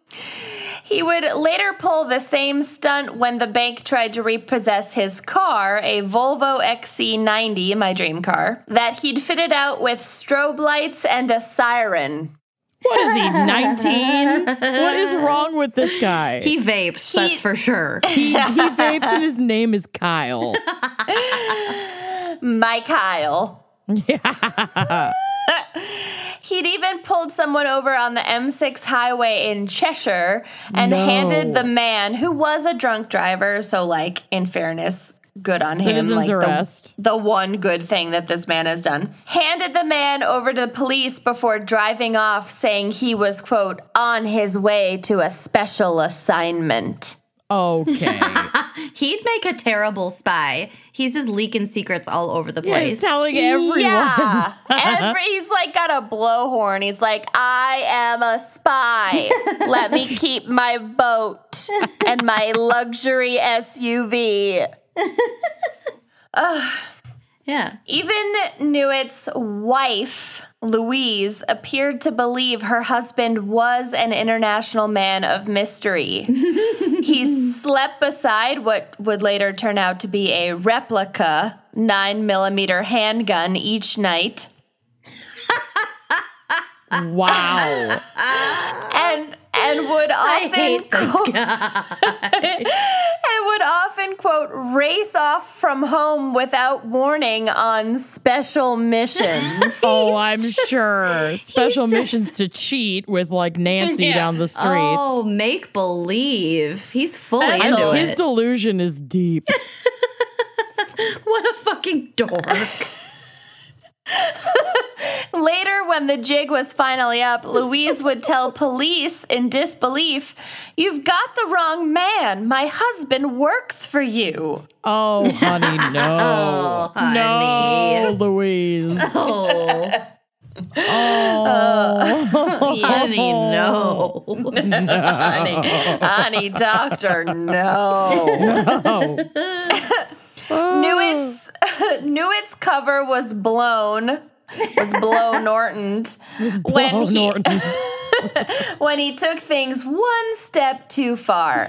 He would later pull the same stunt when the bank tried to repossess his car, a Volvo XC90, my dream car, that he'd fitted out with strobe lights and a siren. What is he, 19? what is [LAUGHS] wrong with this guy? He vapes, that's for sure. [LAUGHS] he, he vapes and his name is Kyle. [LAUGHS] My Kyle. Yeah. He'd even pulled someone over on the M6 highway in Cheshire and No. handed the man who was a drunk driver, so like in fairness, good on him. Like the, arrest. the one good thing that this man has done. Handed the man over to the police before driving off, saying he was, quote, on his way to a special assignment. Okay. [LAUGHS] He'd make a terrible spy. He's just leaking secrets all over the place He's place. telling everyone. Yeah. [LAUGHS] Every, he's like got a blowhorn. He's like, I am a spy. [LAUGHS] Let me keep my boat and my luxury SUV. [LAUGHS] yeah. Even Newitt's wife, Louise, appeared to believe her husband was an international man of mystery. [LAUGHS] he slept beside what would later turn out to be a replica 9mm handgun each night. [LAUGHS] Wow. and and would [LAUGHS] I often hate this quote, guy. [LAUGHS] and would often quote race off from home without warning on special missions. [LAUGHS] Oh, I'm sure. Special missions to cheat with like Nancy down the street. Oh, make believe. He's fully Special. into And his delusion is deep. What a fucking dork. Later, when the jig was finally up, Louise would tell police in disbelief, You've got the wrong man. My husband works for you. Oh, honey, [LAUGHS] no. Oh, honey. No, Louise. [LAUGHS] Oh, Oh. [LAUGHS] honey, no. honey, honey, doctor, no. Oh. Newitt's [LAUGHS] Newitt's cover was blown. Was blown [LAUGHS] Norton when he Norton. [LAUGHS] when he took things one step too far.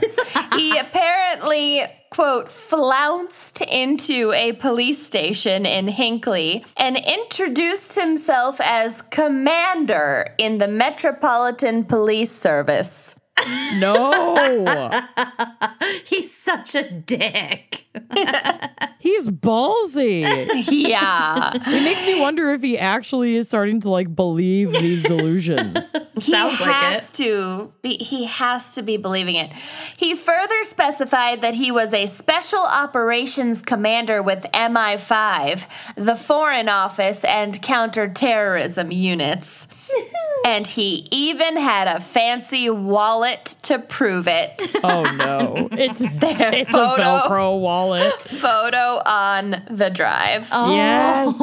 he apparently, quote, flounced into a police station in Hinckley and introduced himself as commander in the Metropolitan Police Service. No. [LAUGHS] He's such a dick. [LAUGHS] He's ballsy. Yeah. It makes you wonder if he actually is starting to like believe these delusions. [LAUGHS] he Sounds like has to be he has to be believing it he further specified that he was a special operations commander with mi5 the foreign office and counterterrorism units [LAUGHS] and he even had a fancy wallet to prove it Oh no. [LAUGHS] It's there. [LAUGHS] it's a photo. Velcro wallet. photo on the drive oh. Yes.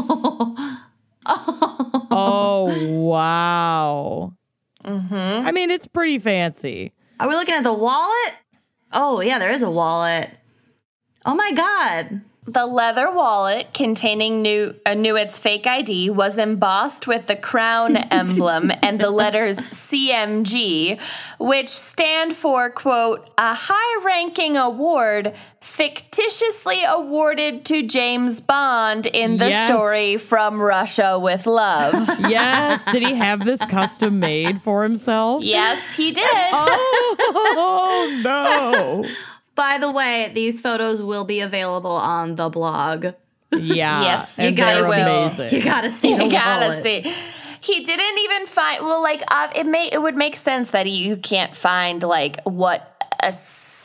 oh wow. Mm-hmm. I mean, it's pretty fancy. Are we looking at the wallet? Oh, yeah, there is a wallet. Oh my god. The leather wallet containing New uh, Newitt's fake ID was embossed with the crown [LAUGHS] emblem and the letters CMG, which stand for, quote, a high ranking award fictitiously awarded to James Bond in the Yes. story From Russia with Love. [LAUGHS] Yes. Did he have this custom made for himself? yes, he did. Oh no. [LAUGHS] By the way, these photos will be available on the blog. Yeah. Yes, and you gotta they're will. amazing. You gotta see the You gotta wallet. see. He didn't even find. Well, like uh, it may it would make sense that you can't find like what a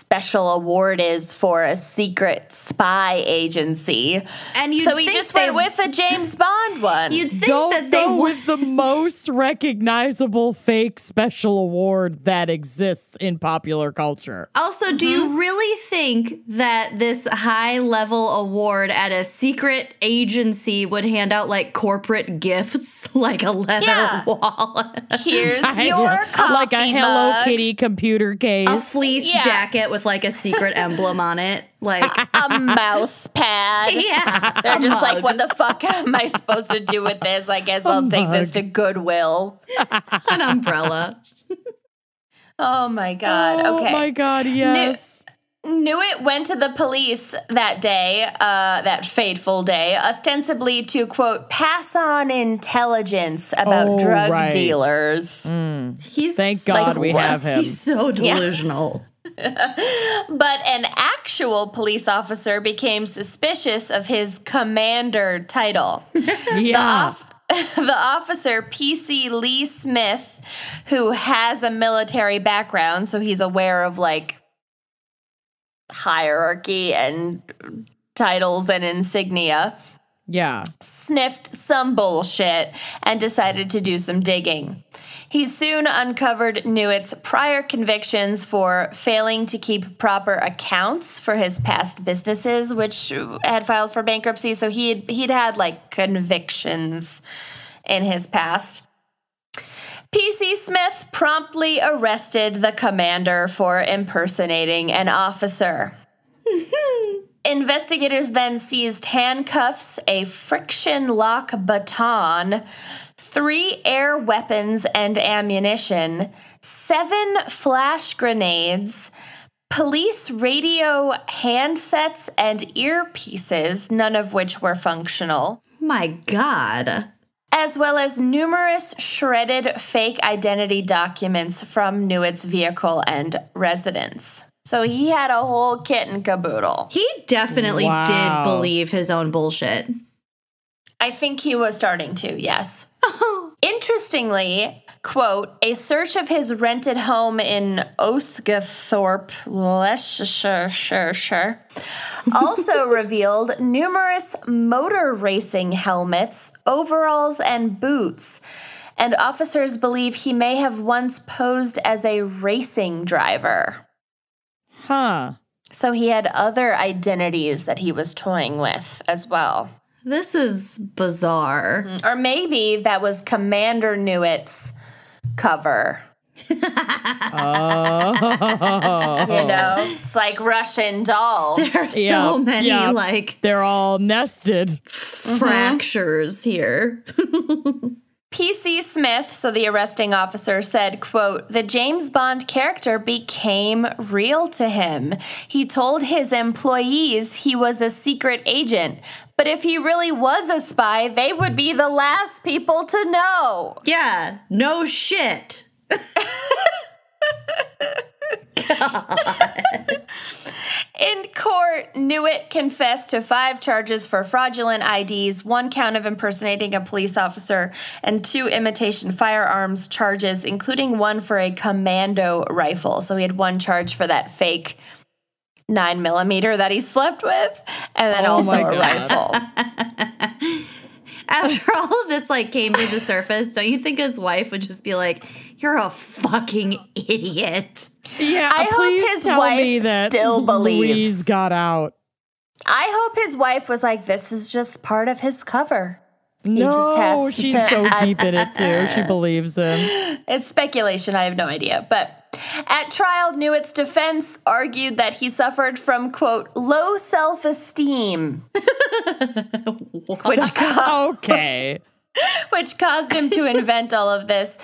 special award is for a secret spy agency. And you'd so he think just they- went with a James Bond one. You'd think Don't that they go would. with the most recognizable fake special award that exists in popular culture. Also, do Mm-hmm. you really think that this high level award at a secret agency would hand out like corporate gifts, [LAUGHS] like a leather Yeah. wallet, Here's [LAUGHS] I your coffee like a Hello mug, Kitty computer case. a fleece Yeah. jacket with like a secret emblem on it? Like, [LAUGHS] a mouse pad. [LAUGHS] yeah. They're a just like, what the fuck am I supposed to do with this? I guess [LAUGHS] I'll take this mug. to Goodwill. an umbrella. Oh my god. Oh okay. Oh my god, yes. Newitt went to the police that day, uh, that fateful day, ostensibly to quote, pass on intelligence about Oh, drug right. dealers. He's Thank God we what? have him. He's so delusional. [LAUGHS] But an actual police officer became suspicious of his commander title. [LAUGHS] Yeah. [LAUGHS] the officer, PC Lee Smith, who has a military background, so he's aware of like hierarchy and titles and insignia, Yeah. sniffed some bullshit and decided to do some digging. He soon uncovered Newitt's prior convictions for failing to keep proper accounts for his past businesses, which had filed for bankruptcy. So he he'd had like convictions in his past. PC Smith promptly arrested the commander for impersonating an officer. [LAUGHS] Investigators then seized handcuffs, a friction lock baton, three air weapons and ammunition, seven flash grenades, police radio handsets, and earpieces, none of which were functional My God. as well as numerous shredded fake identity documents from Newitt's vehicle and residence. So he had a whole kit and caboodle. He definitely Wow. did believe his own bullshit. I think he was starting to, yes. [LAUGHS] Interestingly, quote, a search of his rented home in Osgathorpe, Leicestershire, also [LAUGHS] revealed numerous motor racing helmets, overalls, and boots. And officers believe he may have once posed as a racing driver. Huh. So he had other identities that he was toying with as well. This is bizarre. Mm-hmm. Or maybe that was Commander Newitt's cover. Oh. You know, it's like Russian dolls. There's Yeah, so many yeah. like They're all nested. Mm-hmm. fractures here. [LAUGHS] PC Smith, so the arresting officer said, quote, "The James Bond character became real to him. He told his employees he was a secret agent, but if he really was a spy, they would be the last people to know." yeah, no shit. [LAUGHS] In court, Newitt confessed to five charges for fraudulent IDs, one count of impersonating a police officer, and two imitation firearms charges, including one for a commando rifle. So he had one charge for that fake nine millimeter that he slept with, and then Oh also a rifle. [LAUGHS] After all of this like came to the surface, don't you think his wife would just be like, "You're a fucking idiot"? Yeah, I hope his tell me wife that still believes. Louise got out. I hope his wife was like, "This is just part of his cover." No, just has she's to so [LAUGHS] deep in it too. She believes him. It's speculation. I have no idea. But at trial, Newitt's defense argued that he suffered from, quote, low self esteem, [LAUGHS] which, ca- Okay. [LAUGHS] which caused him to invent all of this.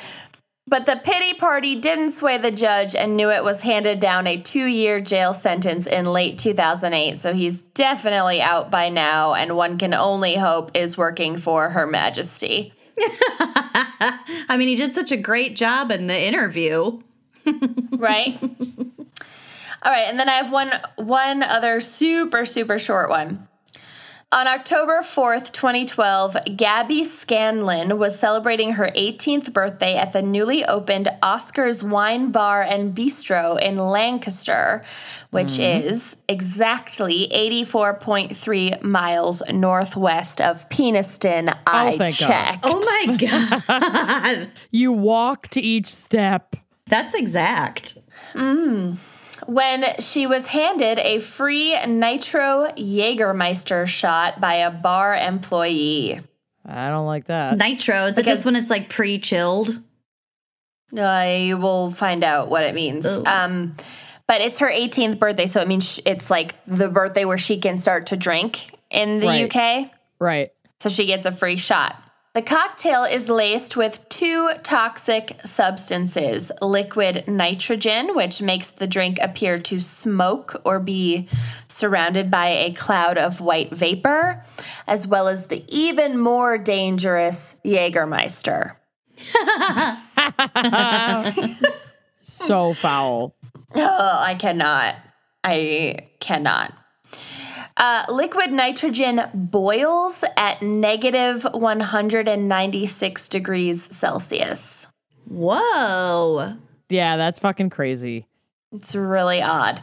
But the pity party didn't sway the judge, and Newitt was handed down a two year jail sentence in late 2008. So he's definitely out by now, and one can only hope is working for Her Majesty. [LAUGHS] I mean, he did such a great job in the interview. Right? All right, and then I have one one other super super short one. On October 4th, 2012, Gabby Scanlon was celebrating her 18th birthday at the newly opened Oscars Wine Bar and Bistro in Lancaster, which mm-hmm. is exactly 84.3 miles northwest of Peniston. Oh, I thank God. checked. Oh my god, [LAUGHS] [LAUGHS] You walked each step. That's exact. when she was handed a free nitro Jägermeister shot by a bar employee. I don't like that. Nitro is it just when it's like pre-chilled? I will find out what it means. Ooh. Um, but it's her 18th birthday, so it means it's like the birthday where she can start to drink in the Right. UK. Right. So she gets a free shot. The cocktail is laced with two toxic substances liquid nitrogen, which makes the drink appear to smoke or be surrounded by a cloud of white vapor, as well as the even more dangerous Jägermeister. [LAUGHS] So foul. Oh, I cannot. I cannot. Uh, liquid nitrogen boils at negative 196 degrees Celsius. Whoa. Yeah, that's fucking crazy. It's really odd.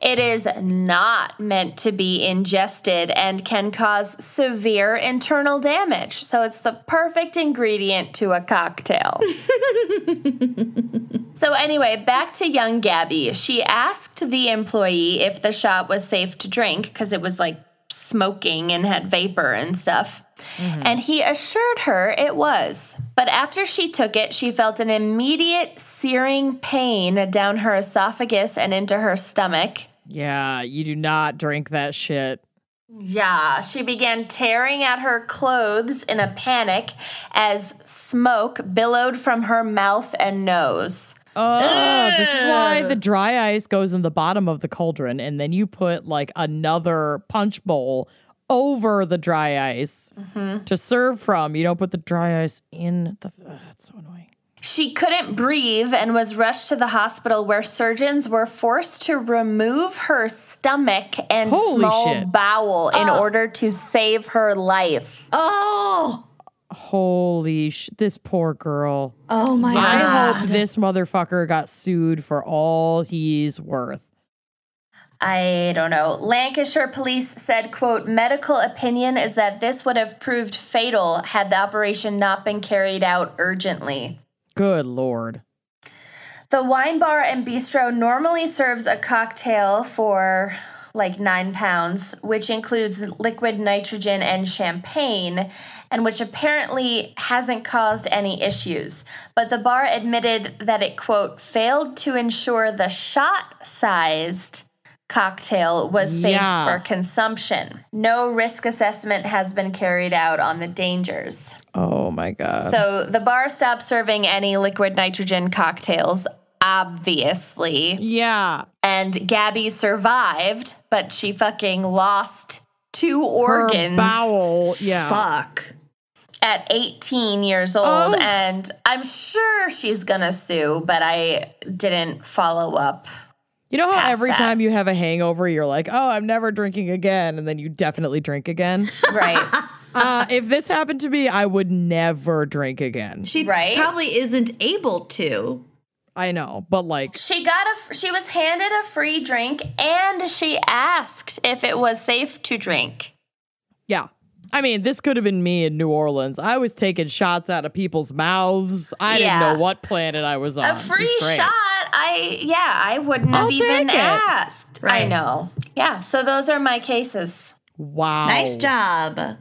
It is not meant to be ingested and can cause severe internal damage. So it's the perfect ingredient to a cocktail. [LAUGHS] so, anyway, back to young Gabby. She asked the employee if the shot was safe to drink because it was like smoking and had vapor and stuff. Mm-hmm. And he assured her it was. But after she took it, she felt an immediate searing pain down her esophagus and into her stomach. Yeah, you do not drink that shit. Yeah, she began tearing at her clothes in a panic as smoke billowed from her mouth and nose. Oh, this is why the dry ice goes in the bottom of the cauldron, and then you put like another punch bowl over the dry ice mm-hmm. to serve from. You don't put the dry ice in the. Ugh, that's so annoying. She couldn't breathe and was rushed to the hospital where surgeons were forced to remove her stomach and Holy small shit. bowel in order to save her life. Oh. Holy sh! This poor girl. Oh my god. I god. hope this motherfucker got sued for all he's worth. I don't know. Lancashire police said, quote, medical opinion is that this would have proved fatal had the operation not been carried out urgently. Good lord. The wine bar and bistro normally serves a cocktail for like nine pounds, which includes liquid nitrogen and champagne. And which apparently hasn't caused any issues. But the bar admitted that it, quote, failed to ensure the shot sized cocktail was safe Yeah. for consumption. No risk assessment has been carried out on the dangers. Oh my god. So the bar stopped serving any liquid nitrogen cocktails, obviously. yeah. And Gabby survived, but she fucking lost two Her organs bowel. Yeah. Fuck. At 18 years old. Oh. And I'm sure she's gonna sue, but I didn't follow up. You know how every that. time you have a hangover, you're like, oh, I'm never drinking again. And then you definitely drink again. [LAUGHS] Right. uh, if this happened to me, I would never drink again. She Right? probably isn't able to. I know, but like, she got a she was handed a free drink and she asked if it was safe to drink. yeah. I mean, this could have been me in New Orleans. I was taking shots out of people's mouths. I Yeah. didn't know what planet I was on. A free shot. I yeah, I wouldn't have I'll even it. asked. I know. Yeah, so those are my cases. Wow. Nice job.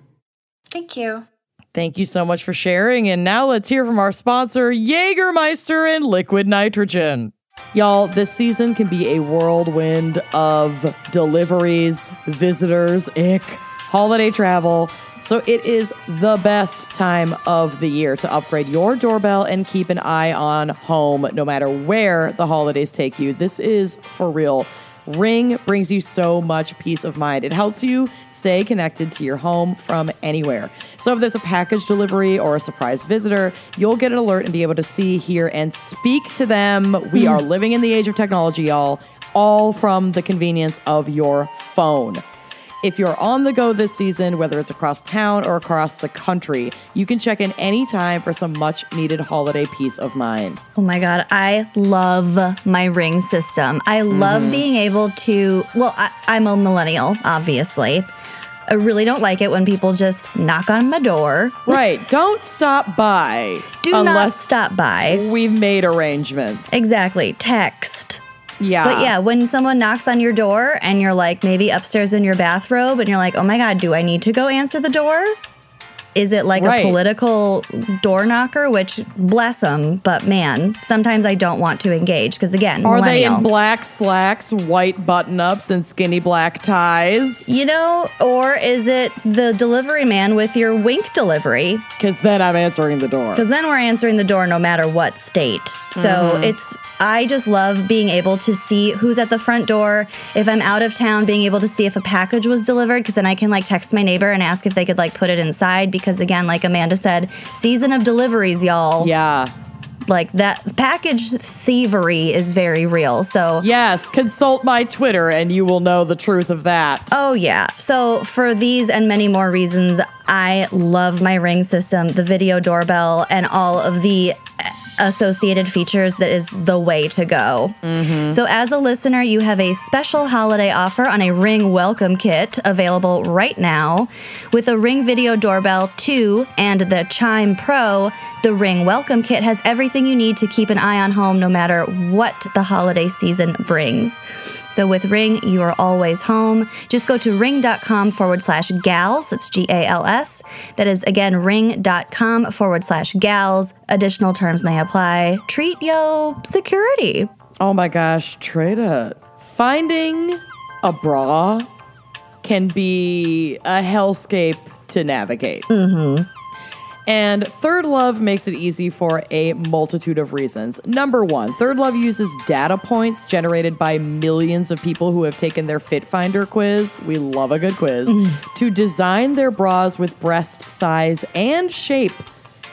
Thank you. Thank you so much for sharing. And now let's hear from our sponsor, Jaegermeister and Liquid Nitrogen. Y'all, this season can be a whirlwind of deliveries, visitors, ick, holiday travel. So it is the best time of the year to upgrade your doorbell and keep an eye on home no matter where the holidays take you. This is for real. Ring brings you so much peace of mind. It helps you stay connected to your home from anywhere. So if there's a package delivery or a surprise visitor, you'll get an alert and be able to see, hear, and speak to them. We hmm. are living in the age of technology, y'all, all from the convenience of your phone. If you're on the go this season, whether it's across town or across the country, you can check in anytime for some much needed holiday peace of mind. Oh my God, I love my ring system. I love mm-hmm. being able to, well, I, I'm a millennial, obviously. I really don't like it when people just knock on my door. [LAUGHS] Right. Don't stop by. Do not stop by. We've made arrangements. Exactly. Text. Yeah. But yeah, when someone knocks on your door and you're like maybe upstairs in your bathrobe and you're like, oh my God, do I need to go answer the door? Is it like Right. a political door knocker? Which, bless them, but man, sometimes I don't want to engage because again, Are they in black slacks, white button ups, and skinny black ties? You know, or is it the delivery man with your wink delivery? Because then I'm answering the door. Because then we're answering the door no matter what state. So mm-hmm. it's, I just love being able to see who's at the front door. If I'm out of town, being able to see if a package was delivered, because then I can like text my neighbor and ask if they could like put it inside. Because again, like Amanda said, season of deliveries, y'all. Yeah. Like that package thievery is very real. So Yes. Consult my Twitter and you will know the truth of that. Oh, yeah. So, for these and many more reasons, I love my ring system, the video doorbell, and all of the associated features that is the way to go. Mm-hmm. So, as a listener, you have a special holiday offer on a Ring Welcome Kit available right now. With a Ring Video Doorbell 2 and the Chime Pro, the Ring Welcome Kit has everything you need to keep an eye on home no matter what the holiday season brings. So with Ring, you are always home. Just go to ring.com forward slash gals. That's G A L S. That is again ring.com forward slash gals. Additional terms may apply. Treat yo security. Oh my gosh, Treda. Finding a bra can be a hellscape to navigate. Mm-hmm. And Third Love makes it easy for a multitude of reasons. Number one, Third Love uses data points generated by millions of people who have taken their Fit Finder quiz. We love a good quiz mm. to design their bras with breast size and shape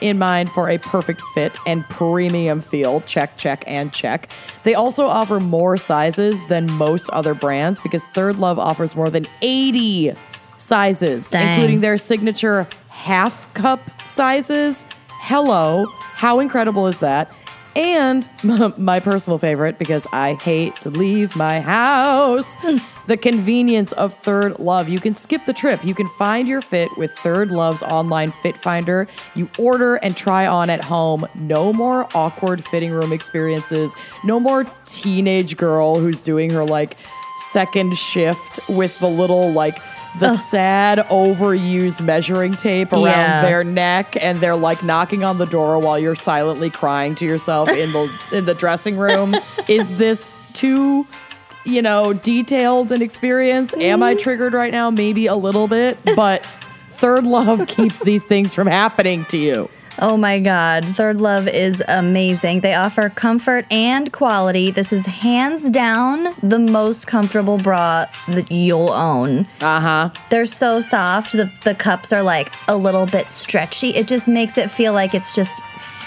in mind for a perfect fit and premium feel. Check, check, and check. They also offer more sizes than most other brands because Third Love offers more than 80 sizes, Dang. including their signature half cup sizes. Hello, how incredible is that? And [LAUGHS] my personal favorite, because I hate to leave my house, [LAUGHS] the convenience of Third Love. You can skip the trip. You can find your fit with Third Love's online fit finder. You order and try on at home. No more awkward fitting room experiences. No more teenage girl who's doing her like second shift with the little like the sad overused measuring tape around Yeah. their neck and they're like knocking on the door while you're silently crying to yourself in the [LAUGHS] in the dressing room. Is this too you know detailed an experience? Am i triggered right now? Maybe a little bit but [LAUGHS] third love keeps these things from happening to you Oh my God. Third Love is amazing. They offer comfort and quality. This is hands down the most comfortable bra that you'll own. uh-huh They're so soft. The, the cups are like a little bit stretchy. It just makes it feel like it's just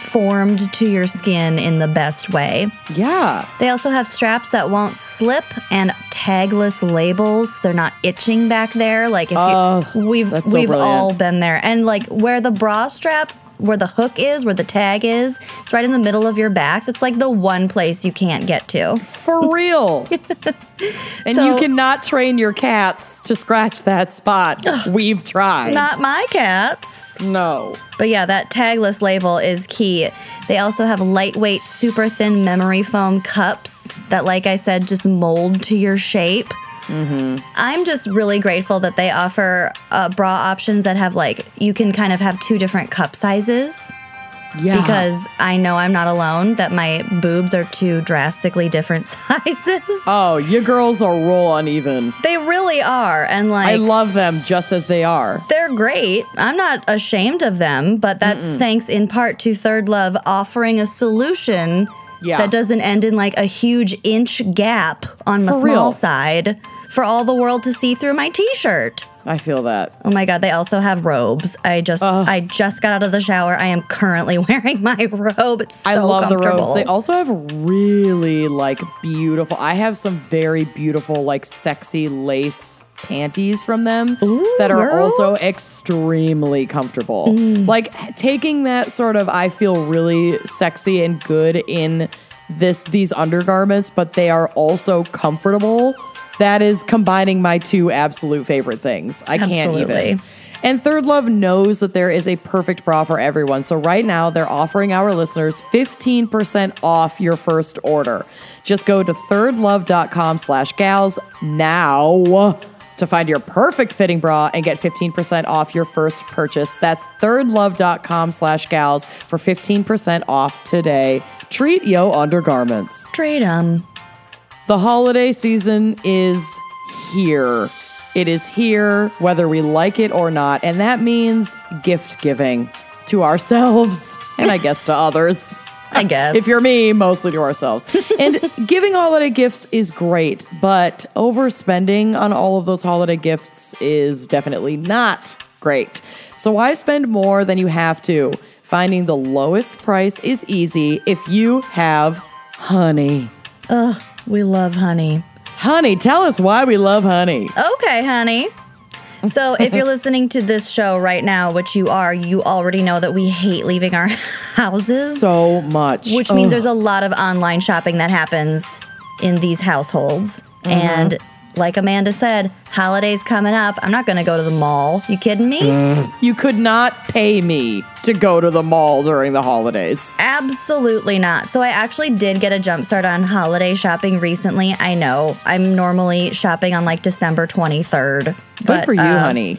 formed to your skin in the best way. yeah They also have straps that won't slip and tagless labels. They're not itching back there. Like if Oh, you, we've so we've brilliant. all been there. And like where the bra strap, where the hook is, where the tag is, it's right in the middle of your back. That's like the one place you can't get to. for real [LAUGHS] and So- you cannot train your cats to scratch that spot we've tried Not my cats. no But yeah, that tagless label is key. They also have lightweight, super thin memory foam cups that, like I said, just mold to your shape. I'm just really grateful that they offer uh, bra options that have like you can kind of have two different cup sizes yeah because I know I'm not alone that my boobs are two drastically different [LAUGHS] sizes. Oh, your girls are roll uneven. they really are, and like I love them just as they are. they're great. I'm not ashamed of them, but that's thanks in part to Third Love offering a solution Yeah. that doesn't end in like a huge inch gap on the For small real. side for all the world to see through my t-shirt. I feel that. Oh my god, they also have robes. I just I just got out of the shower. I am currently [LAUGHS] wearing my robe. It's so I love the robes. They also have really like beautiful. I have some very beautiful like sexy lace panties from them that are girl. also extremely comfortable. Mm. Like taking that sort of I feel really sexy and good in this these undergarments, but they are also comfortable. That is combining my two absolute favorite things. I can't Absolutely. even. And Third Love knows that there is a perfect bra for everyone. So right now they're offering our listeners 15% off your first order. Just go to thirdlove.com slash gals now to find your perfect fitting bra and get 15% off your first purchase. That's thirdlove.com slash gals for 15% off today. Treat yo undergarments. Straight um. The holiday season is here. It is here, whether we like it or not. And that means gift giving to ourselves [LAUGHS] and I guess to others. I guess. If you're me, mostly to ourselves. [LAUGHS] and giving holiday gifts is great, but overspending on all of those holiday gifts is definitely not great. So why spend more than you have to? Finding the lowest price is easy if you have honey. We love honey. Honey, tell us why we love honey. Okay, honey. So, if you're [LAUGHS] listening to this show right now, which you are, you already know that we hate leaving our [LAUGHS] houses, So much. which means Ugh. there's a lot of online shopping that happens in these households. Mm-hmm. And like Amanda said, holidays coming up. I'm not going to go to the mall. You kidding me? Mm. you could not pay me to go to the mall during the holidays. Absolutely not. So I actually did get a jump start on holiday shopping recently. I know I'm normally shopping on like December 23rd. Good but, for you, uh, honey.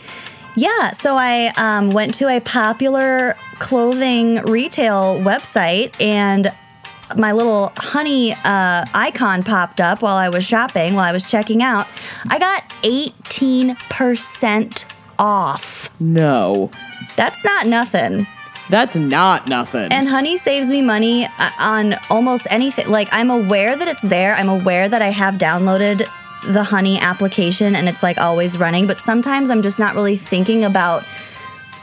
Yeah, so I um, went to a popular clothing retail website and my little honey uh, icon popped up while I was shopping, while I was checking out. I got 18% off. No. That's not nothing. That's not nothing. And honey saves me money uh, on almost anything. Like, I'm aware that it's there, I'm aware that I have downloaded the honey application and it's like always running, but sometimes I'm just not really thinking about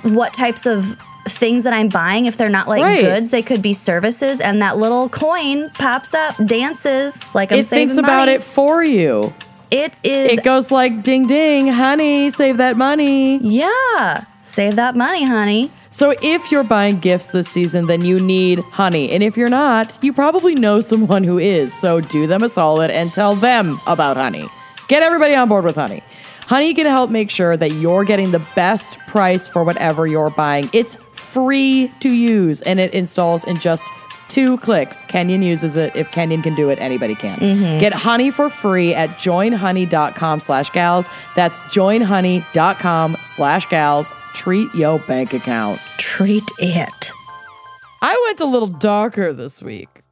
what types of things that I'm buying. If they're not like Right. goods, they could be services. And that little coin pops up, dances like I'm saying, it saving thinks about it for you. It is, It goes like ding ding, honey, save that money. yeah, save that money, honey. So if you're buying gifts this season, then you need honey. And if you're not, you probably know someone who is. So do them a solid and tell them about honey. Get everybody on board with honey. Honey can help make sure that you're getting the best price for whatever you're buying. It's free to use and it installs in just Two clicks. Kenyon uses it. If Kenyon can do it, anybody can. Get honey for free at joinhoney.com slash gals. That's joinhoney.com slash gals. Treat your bank account. Treat it. I went a little darker this week.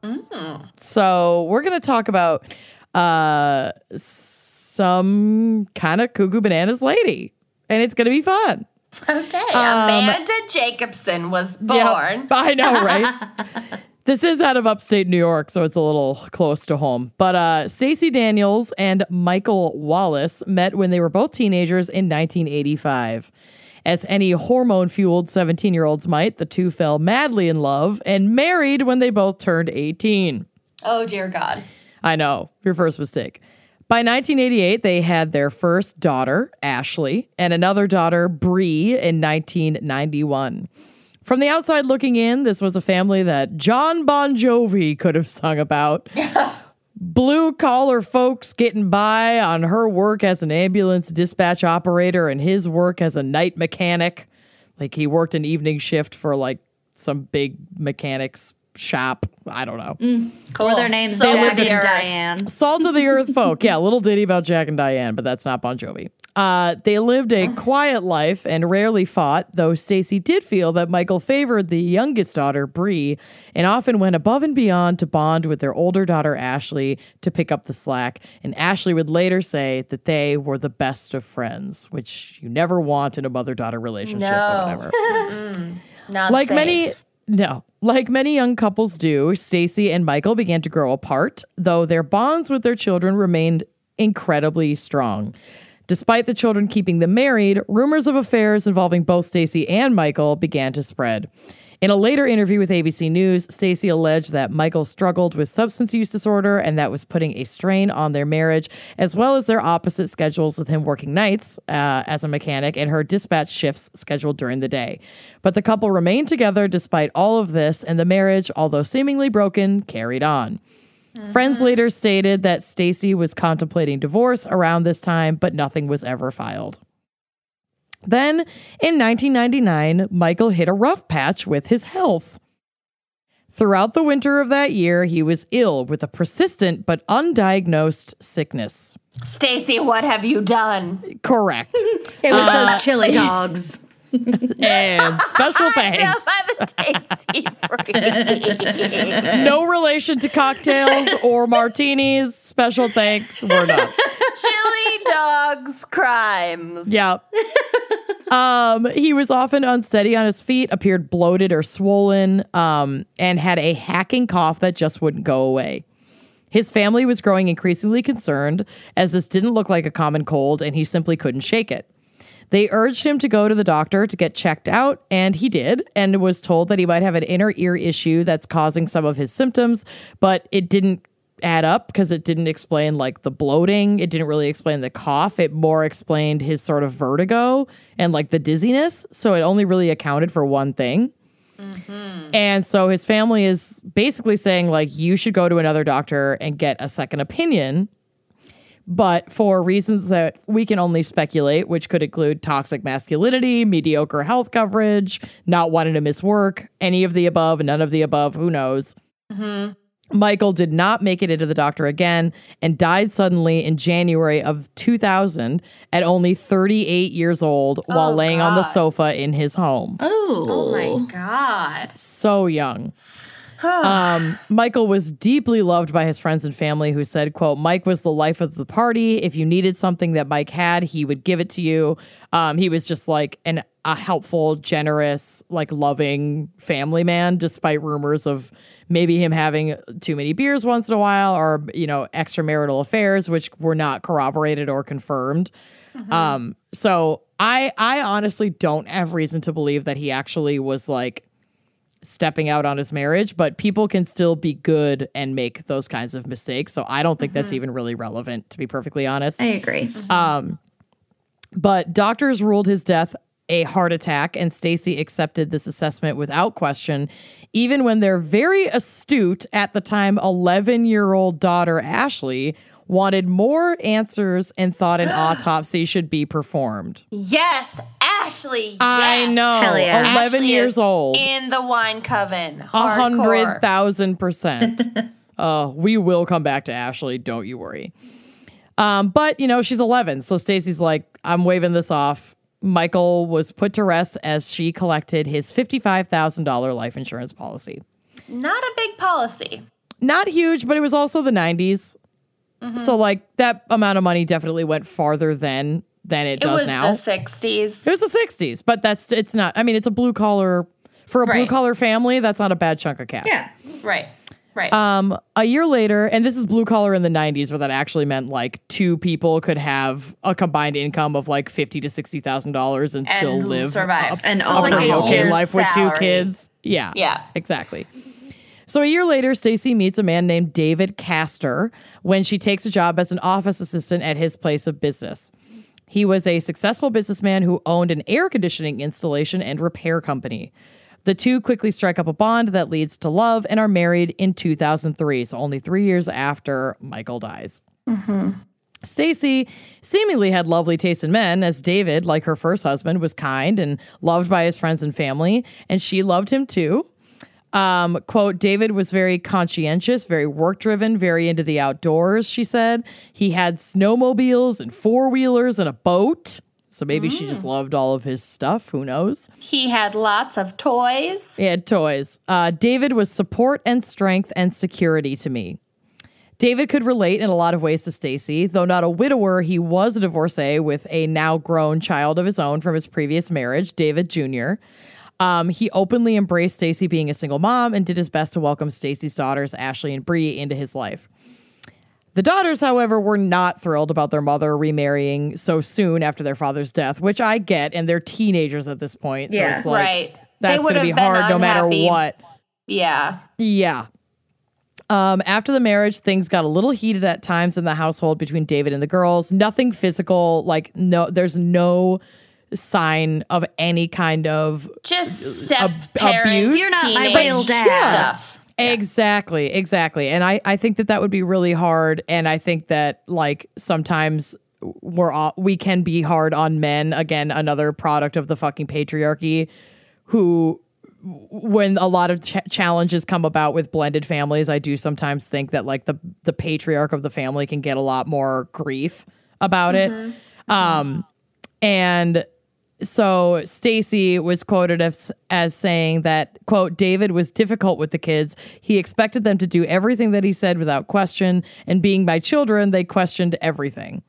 So we're going to talk about uh, some kind of cuckoo bananas lady. And it's going to be fun. Okay, Amanda Jacobson was born. Yep. [LAUGHS] I know, right? [LAUGHS] this is out of upstate New York, so it's a little close to home. But uh, Stacey Daniels and Michael Wallace met when they were both teenagers in 1985. As any hormone fueled 17 year olds might, the two fell madly in love and married when they both turned 18. Oh dear God. I know, your first mistake. By 1988, they had their first daughter, Ashley, and another daughter, Bree, in 1991. From the outside looking in, this was a family that John Bon Jovi could have sung about. [LAUGHS] Blue collar folks getting by on her work as an ambulance dispatch operator and his work as a night mechanic. Like he worked an evening shift for like some big mechanics shop. I don't know. Or their names So Jack and earth. Diane. Salt of the Earth folk. Yeah, little ditty about Jack and Diane, but that's not Bon Jovi. Uh, they lived a quiet life and rarely fought, though Stacey did feel that Michael favored the youngest daughter, Bree, and often went above and beyond to bond with their older daughter, Ashley, to pick up the slack. And Ashley would later say that they were the best of friends, which you never want in a mother daughter relationship No. or whatever [LAUGHS] Not like safe. many no like many young couples do stacey and michael began to grow apart though their bonds with their children remained incredibly strong. Despite the children keeping them married rumors of affairs involving both stacey and michael began to spread in a later interview with ABC News, Stacey alleged that Michael struggled with substance use disorder and that was putting a strain on their marriage, as well as their opposite schedules with him working nights uh, as a mechanic and her dispatch shifts scheduled during the day. But the couple remained together despite all of this, and the marriage, although seemingly broken, carried on. Friends later stated that Stacey was contemplating divorce around this time, but nothing was ever filed. Then, in 1999, Michael hit a rough patch with his health. Throughout the winter of that year, he was ill with a persistent but undiagnosed sickness. Stacey, what have you done? Correct. [LAUGHS] It was those uh, chili [LAUGHS] dogs. And special [LAUGHS] thanks. [LAUGHS] By the tasty. [LAUGHS] No relation to cocktails or martinis. Special thanks. We're done. Chili dogs crimes. Yeah. Um, he was often unsteady on his feet, appeared bloated or swollen, um, and had a hacking cough that just wouldn't go away. His family was growing increasingly concerned as this didn't look like a common cold and he simply couldn't shake it. They urged him to go to the doctor to get checked out, and he did, and was told that he might have an inner ear issue that's causing some of his symptoms, but it didn't add up because it didn't explain like the bloating. It didn't really explain the cough. It more explained his sort of vertigo and like the dizziness. So it only really accounted for one thing. Mm-hmm. And so his family is basically saying, like, you should go to another doctor and get a second opinion. But for reasons that we can only speculate, which could include toxic masculinity, mediocre health coverage, not wanting to miss work, any of the above, none of the above, who knows? Mm-hmm. Michael did not make it into the doctor again and died suddenly in January of 2000 at only 38 years old oh, while laying on the sofa in his home. Oh, oh my God. So young. Um, Michael was deeply loved by his friends and family who said, quote, Mike was the life of the party. If you needed something that Mike had, he would give it to you. Um, he was just like an a helpful, generous, like loving family man, despite rumors of maybe him having too many beers once in a while or, you know, extramarital affairs, which were not corroborated or confirmed. Um, so I I honestly don't have reason to believe that he actually was like stepping out on his marriage, but people can still be good and make those kinds of mistakes. So I don't think that's mm-hmm. even really relevant, to be perfectly honest. I agree. Mm-hmm. Um, but doctors ruled his death a heart attack, and Stacey accepted this assessment without question, even when their very astute, at the time, 11 year old daughter, Ashley, wanted more answers and thought an [GASPS] autopsy should be performed. Yes, Ashley. I yes. know. Yeah. 11 Ashley years old. in the wine coven. A hundred thousand percent. [LAUGHS] Uh, we will come back to Ashley. Don't you worry. Um, but you know she's 11, so Stacey's like, I'm waving this off. Michael was put to rest as she collected his $55,000 life insurance policy. Not a big policy. Not huge, but it was also the 90s. Mm-hmm. So like that amount of money definitely went farther then than it, It does was now. the 60s. It was the 60s, but that's it's not. I mean, it's a blue collar for a blue collar family. That's not a bad chunk of cash. Yeah. Right. Right. Um, a year later, and this is blue collar in the 90s, where that actually meant like two people could have a combined income of like fifty to sixty thousand dollars and still live survive. a, And a like a okay life with two kids. Yeah, Yeah. exactly. So a year later, Stacey meets a man named David Castor when she takes a job as an office assistant at his place of business. He was a successful businessman who owned an air conditioning installation and repair company. The two quickly strike up a bond that leads to love and are married in 2003, so only three years after Michael dies. Mm-hmm. Stacey seemingly had lovely taste in men, as David, like her first husband, was kind and loved by his friends and family, and she loved him too. Um, quote, David was very conscientious, very work driven, very into the outdoors, she said. He had snowmobiles and four wheelers and a boat. So maybe she just loved all of his stuff. Who knows? he had lots of toys. He had toys. Uh, David was support and strength and security to me. David could relate in a lot of ways to Stacey. Though not a widower, he was a divorcee with a now grown child of his own from his previous marriage, David Jr. Um, he openly embraced Stacey being a single mom and did his best to welcome Stacey's daughters, Ashley and Bree, into his life. The daughters, however, were not thrilled about their mother remarrying so soon after their father's death, which I get, and they're teenagers at this point. So Yeah. it's like right. That's going to be hard no matter what. Yeah. Yeah. Um, after the marriage, things got a little heated at times in the household between David and the girls. Nothing physical, like no, there's no sign of any kind of Just step Ab- parents. abuse? You're not my teenage real dad. Stuff. Exactly, exactly. And I, I think that that would be really hard. And I think that like sometimes we're all, we can be hard on men. Again, another product of the fucking patriarchy, who when a lot of ch- challenges come about with blended families, I do sometimes think that like the the patriarch of the family can get a lot more grief about it. Um, and so Stacey was quoted as, as saying that quote David was difficult with the kids. He expected them to do everything that he said without question, and being my children, they questioned everything.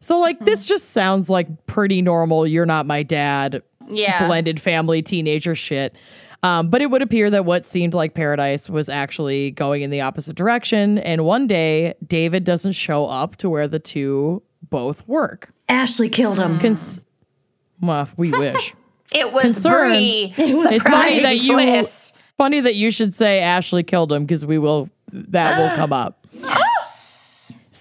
So like this just sounds like pretty normal. You're not my dad. Yeah. blended family teenager shit. Um, but it would appear that what seemed like paradise was actually going in the opposite direction. And one day, David doesn't show up to where the two both work. Ashley killed him. Cons- well, we [LAUGHS] wish. It was Concerned. Bree. [LAUGHS] it's funny that you twist. funny that you should say Ashley killed him because we will that will [GASPS] come up.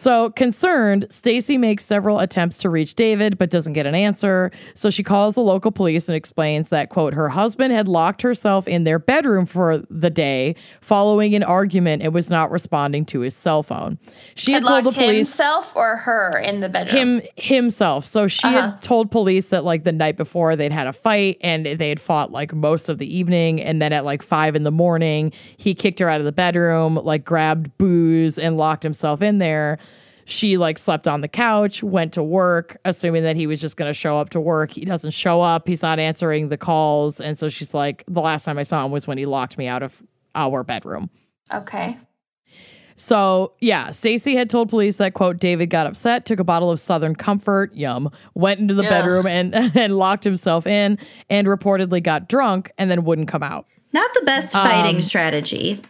So concerned, Stacey makes several attempts to reach David but doesn't get an answer. So she calls the local police and explains that quote her husband had locked herself in their bedroom for the day following an argument and was not responding to his cell phone. She had, Had told the locked police himself or her in the bedroom. him himself. So she had uh-huh. told police that like the night before they'd had a fight and they had fought like most of the evening, and then at like five in the morning he kicked her out of the bedroom, like grabbed booze and locked himself in there. She like slept on the couch, went to work, assuming that he was just going to show up to work. He doesn't show up. He's not answering the calls, and so she's like, the last time I saw him was when he locked me out of our bedroom. Okay. So, yeah, Stacey had told police that, quote, David got upset, took a bottle of Southern Comfort, yum, went into the bedroom and, [LAUGHS] and locked himself in, and reportedly got drunk and then wouldn't come out. Not the best fighting Um, strategy.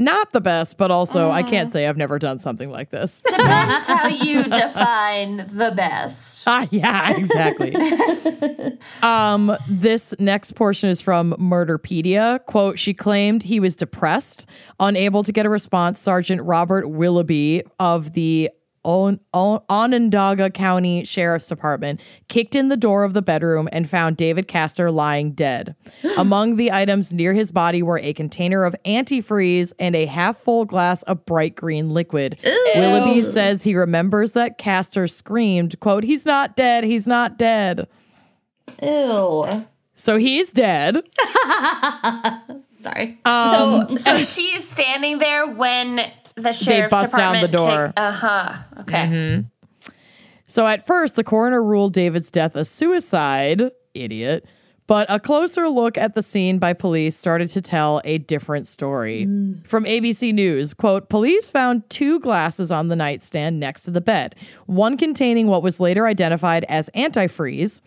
Not the best, but also I can't say I've never done something like this. Depends how [LAUGHS] you define the best. ah, yeah, exactly. [LAUGHS] um, this next portion is from Murderpedia. Quote, she claimed he was depressed, unable to get a response. Sergeant Robert Willoughby of the On- On- Onondaga County Sheriff's Department kicked in the door of the bedroom and found David Castor lying dead. [GASPS] Among the items near his body were a container of antifreeze and a half full glass of bright green liquid. Willoughby says he remembers that Castor screamed, quote, he's not dead, he's not dead. Ew. So he's dead. [LAUGHS] Sorry. Um, so, so is standing there when the sheriff's bust down the department door. Uh huh. Okay. So at first, the coroner ruled David's death a suicide, idiot. But a closer look at the scene by police started to tell a different story. From ABC News, quote, police found two glasses on the nightstand next to the bed, one containing what was later identified as antifreeze.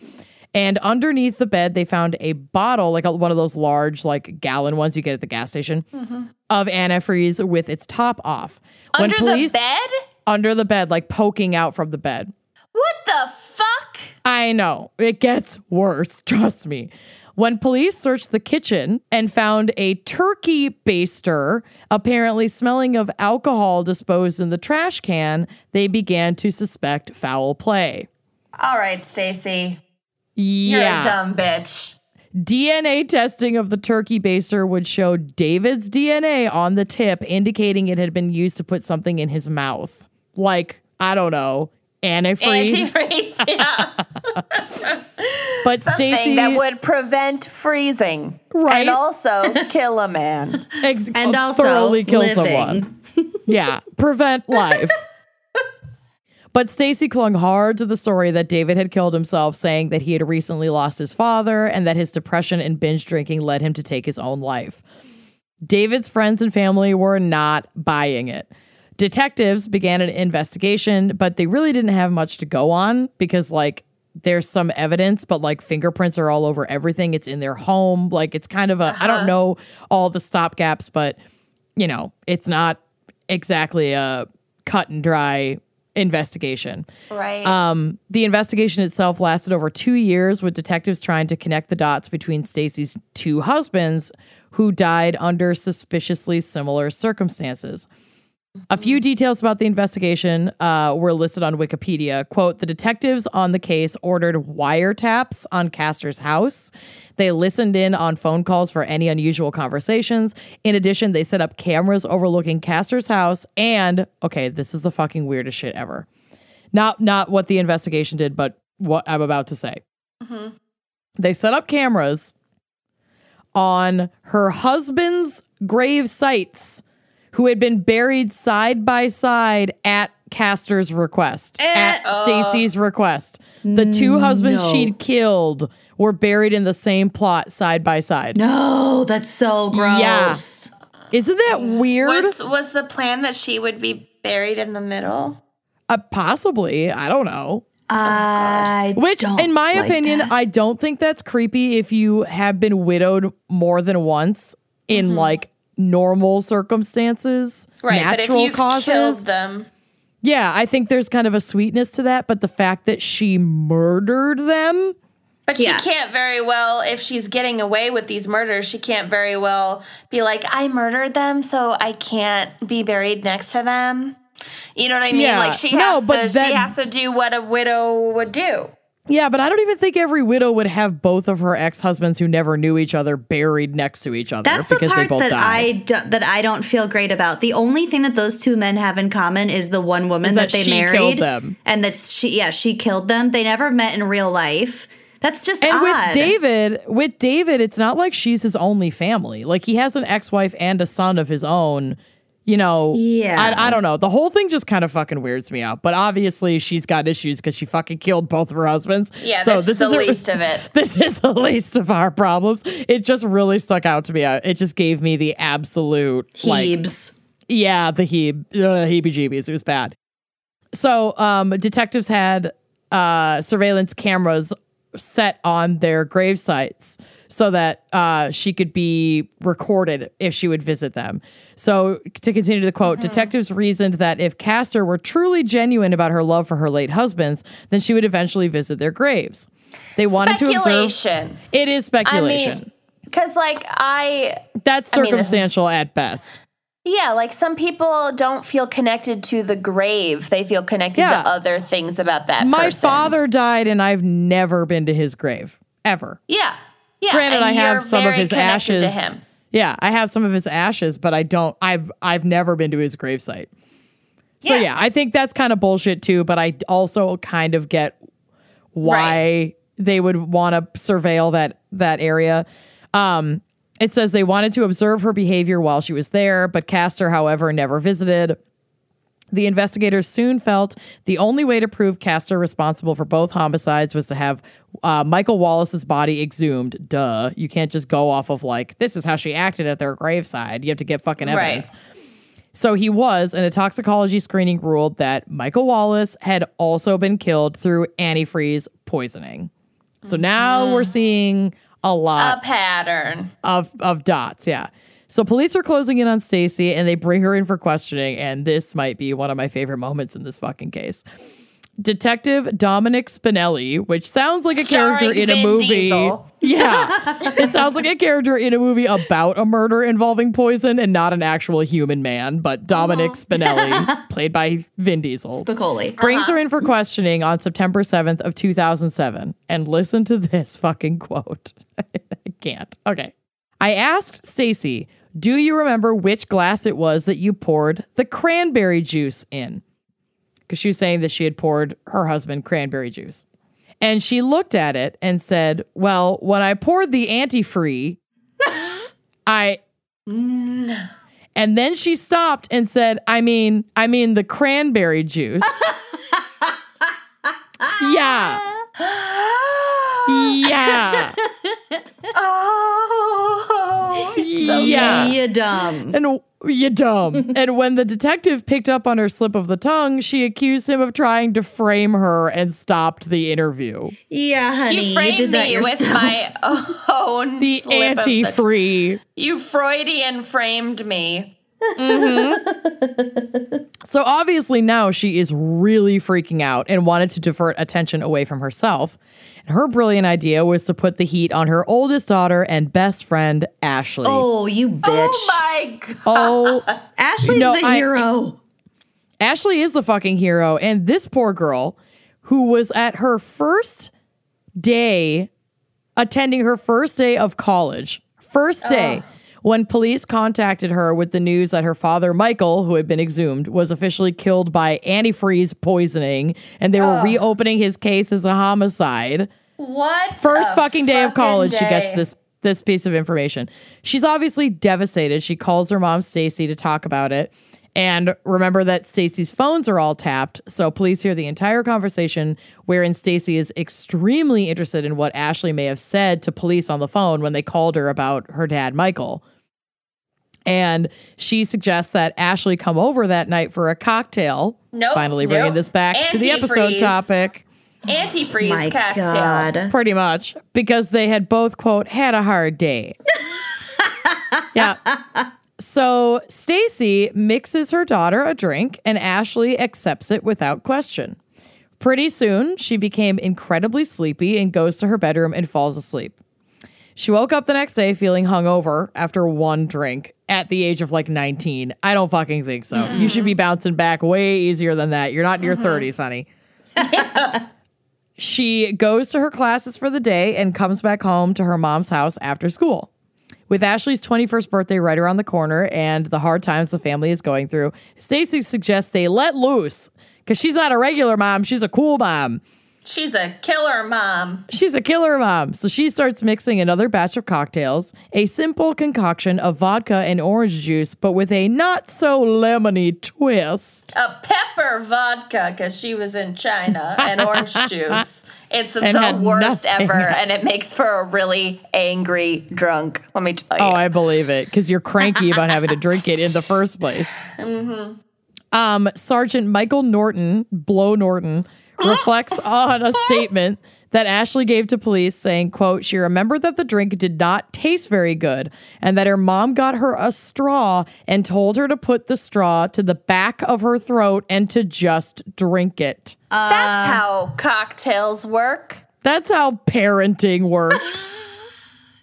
And underneath the bed, they found a bottle, like a, one of those large, like gallon ones you get at the gas station, mm-hmm. of antifreeze with its top off. When Under police- the bed? Under the bed, like poking out from the bed. What the fuck? I know. It gets worse, [LAUGHS] trust me. When police searched the kitchen and found a turkey baster apparently smelling of alcohol disposed in the trash can, they began to suspect foul play. All right, Stacey. You're Yeah. a dumb bitch. DNA testing of the turkey baster would show David's DNA on the tip, indicating it had been used to put something in his mouth. Like, I don't know, antifreeze. Antifreeze. [LAUGHS] Yeah. But Something Stacey that would prevent freezing. Right. And also [LAUGHS] kill a man. ex- And uh, also thoroughly kill living. someone. yeah, prevent life. [LAUGHS] But Stacey clung hard to the story that David had killed himself, saying that he had recently lost his father and that his depression and binge drinking led him to take his own life. David's friends and family were not buying it. Detectives began an investigation, but they really didn't have much to go on because, like, there's some evidence, but like fingerprints are all over everything. It's in their home. Like, it's kind of a, I don't uh-huh. know all the stopgaps, but, you know, it's not exactly a cut and dry investigation. right. Um, the investigation itself lasted over two years, with detectives trying to connect the dots between Stacey's two husbands, who died under suspiciously similar circumstances. A few details about the investigation uh, were listed on Wikipedia. Quote The detectives on the case ordered wiretaps on Castor's house. They listened in on phone calls for any unusual conversations. In addition, they set up cameras overlooking Castor's house. And, okay, this is the fucking weirdest shit ever. Not, not what the investigation did, but what I'm about to say. They set up cameras on her husband's grave sites who had been buried side by side at Castor's request, eh, at uh, Stacey's request. The two mm, husbands no. she'd killed were buried in the same plot side by side. No, that's so gross. Yeah. Isn't that weird? was was the plan that she would be buried in the middle? uh, possibly. I don't know. I oh, Which, don't in my like opinion, that. I don't think that's creepy if you have been widowed more than once in mm-hmm. like normal circumstances, natural but if you've causes. killed them, Yeah, I think there's kind of a sweetness to that, but the fact that she murdered them, but Yeah. she can't very well if she's getting away with these murders. She can't very well be like, I murdered them, so I can't be buried next to them. You know what I mean? Yeah. Like she No, has but to. that- she has to do what a widow would do. Yeah, but I don't even think every widow would have both of her ex-husbands who never knew each other buried next to each other That's the because part they both that died. I do, that I don't feel great about. The only thing that those two men have in common is the one woman that, that they she married, killed them. and that she yeah she killed them. They never met in real life. That's just and odd. with David, with David, it's not like she's his only family. Like he has an ex-wife and a son of his own. You know, Yeah. I, I don't know. The whole thing just kind of fucking weirds me out. But obviously, she's got issues because she fucking killed both of her husbands. Yeah, so this, is the a- [LAUGHS] least of it. This is the least of our problems. It just really stuck out to me. Uh, It just gave me the absolute like yeah, the heeb, uh, heebie-jeebies. It was bad. So, um, detectives had uh, surveillance cameras set on their grave sites so that uh, she could be recorded if she would visit them. So, to continue the quote, detectives reasoned that if Castor were truly genuine about her love for her late husbands, then she would eventually visit their graves. They wanted to observe. Speculation. It is I speculation. mean, because like I That's I mean, is- circumstantial at best. Yeah, like some people don't feel connected to the grave. They feel connected Yeah. to other things about that My person. father died, and I've never been to his grave ever. Yeah. Yeah. Granted, I have some of his ashes. to him. Yeah, I have some of his ashes, but I don't. I've I've never been to his gravesite. So yeah, Yeah. I think that's kind of bullshit too. But I also kind of get why they would want to surveil that that area. Um, it says they wanted to observe her behavior while she was there, but Castor, however, never visited. The investigators soon felt the only way to prove Castor responsible for both homicides was to have uh, Michael Wallace's body exhumed. Duh. You can't just go off of like, this is how she acted at their graveside. You have to get fucking Right. evidence. So he was, and a toxicology screening ruled that Michael Wallace had also been killed through antifreeze poisoning. So now we're seeing a lot A pattern. of of dots. Yeah. So police are closing in on Stacey and they bring her in for questioning. And this might be one of my favorite moments in this fucking case. Detective Dominic Spinelli, which sounds like a character Starring in a movie. Diesel. [LAUGHS] Yeah. it sounds like a character in a movie about a murder involving poison and not an actual human man, but Dominic Spinelli, [LAUGHS] played by Vin Diesel Spicoli. brings her uh-huh. in for questioning on September 7th of 2007 and listen to this fucking quote. [LAUGHS] I can't. Okay. I asked Stacey, "Do you remember which glass it was that you poured the cranberry juice in?" Cuz she was saying that she had poured her husband cranberry juice. And she looked at it and said, "Well, when I poured the antifree, [LAUGHS] I mm. and then she stopped and said, I mean, I mean the cranberry juice. [LAUGHS] yeah. [GASPS] Yeah. [LAUGHS] Oh. [LAUGHS] yeah. You dumb. And you dumb. and when the detective picked up on her slip of the tongue, she accused him of trying to frame her and stopped the interview. Yeah, honey, You you, did that me yourself. with my [LAUGHS] own The slip of the- anti-free. You Freudian framed me. Mm-hmm. So obviously now she is really freaking out and wanted to divert attention away from herself. And her brilliant idea was to put the heat on her oldest daughter and best friend, Ashley. oh, you oh bitch. Oh my god. Oh, Ashley's No, the I- hero. Ashley is the fucking hero. And this poor girl, who was at her first day, attending her first day of college, first day, when police contacted her with the news that her father, Michael, who had been exhumed, was officially killed by antifreeze poisoning, and they were reopening his case as a homicide. What? First fucking day of fucking college, she gets this this piece of information. She's obviously devastated. She calls her mom Stacey to talk about it. And remember that Stacey's phones are all tapped, so police hear the entire conversation wherein Stacey is extremely interested in what Ashley may have said to police on the phone when they called her about her dad Michael. And she suggests that Ashley come over that night for a cocktail. Nope, Finally bringing nope. this back to the episode topic. Antifreeze My cocktail. God. Pretty much. Because they had both, quote, had a hard day. [LAUGHS] yeah. So Stacey mixes her daughter a drink and Ashley accepts it without question. Pretty soon, she became incredibly sleepy and goes to her bedroom and falls asleep. She woke up the next day feeling hungover after one drink at the age of like 19. I don't fucking think so. You should be bouncing back way easier than that. You're not in your uh-huh. 30s, honey. [LAUGHS] She goes to her classes for the day and comes back home to her mom's house after school. With Ashley's 21st birthday right around the corner and the hard times the family is going through, Stacey suggests they let loose because she's not a regular mom, she's a cool mom. She's a killer mom. She's a killer mom. So she starts mixing another batch of cocktails, a simple concoction of vodka and orange juice, but with a not so lemony twist. A pepper vodka because she was in China and orange [LAUGHS] juice. It's And the worst nothing. ever, and it makes for a really angry drunk. Let me tell you. Oh, I believe it because you're cranky about having to drink it in the first place. [LAUGHS] Um, Sergeant Michael Norton, Blow Norton, reflects on a statement that Ashley gave to police saying, quote, she remembered that the drink did not taste very good and that her mom got her a straw and told her to put the straw to the back of her throat and to just drink it. That's how cocktails work. That's how parenting works.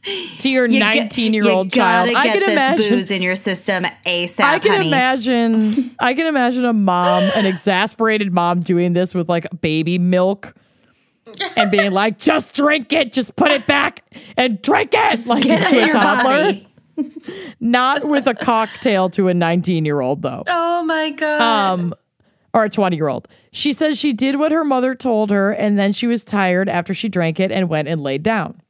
To your You 19 year old child. I can imagine booze in your system ASAP, I can honey. imagine [LAUGHS] I can imagine a mom, an exasperated mom doing this with like baby milk and being like, just drink it, just put it back and drink it just like to a toddler. [LAUGHS] Not with a cocktail to a 19 year old though. Oh my god. Um or a 20 year old. She says she did what her mother told her, and then she was tired after she drank it and went and laid down.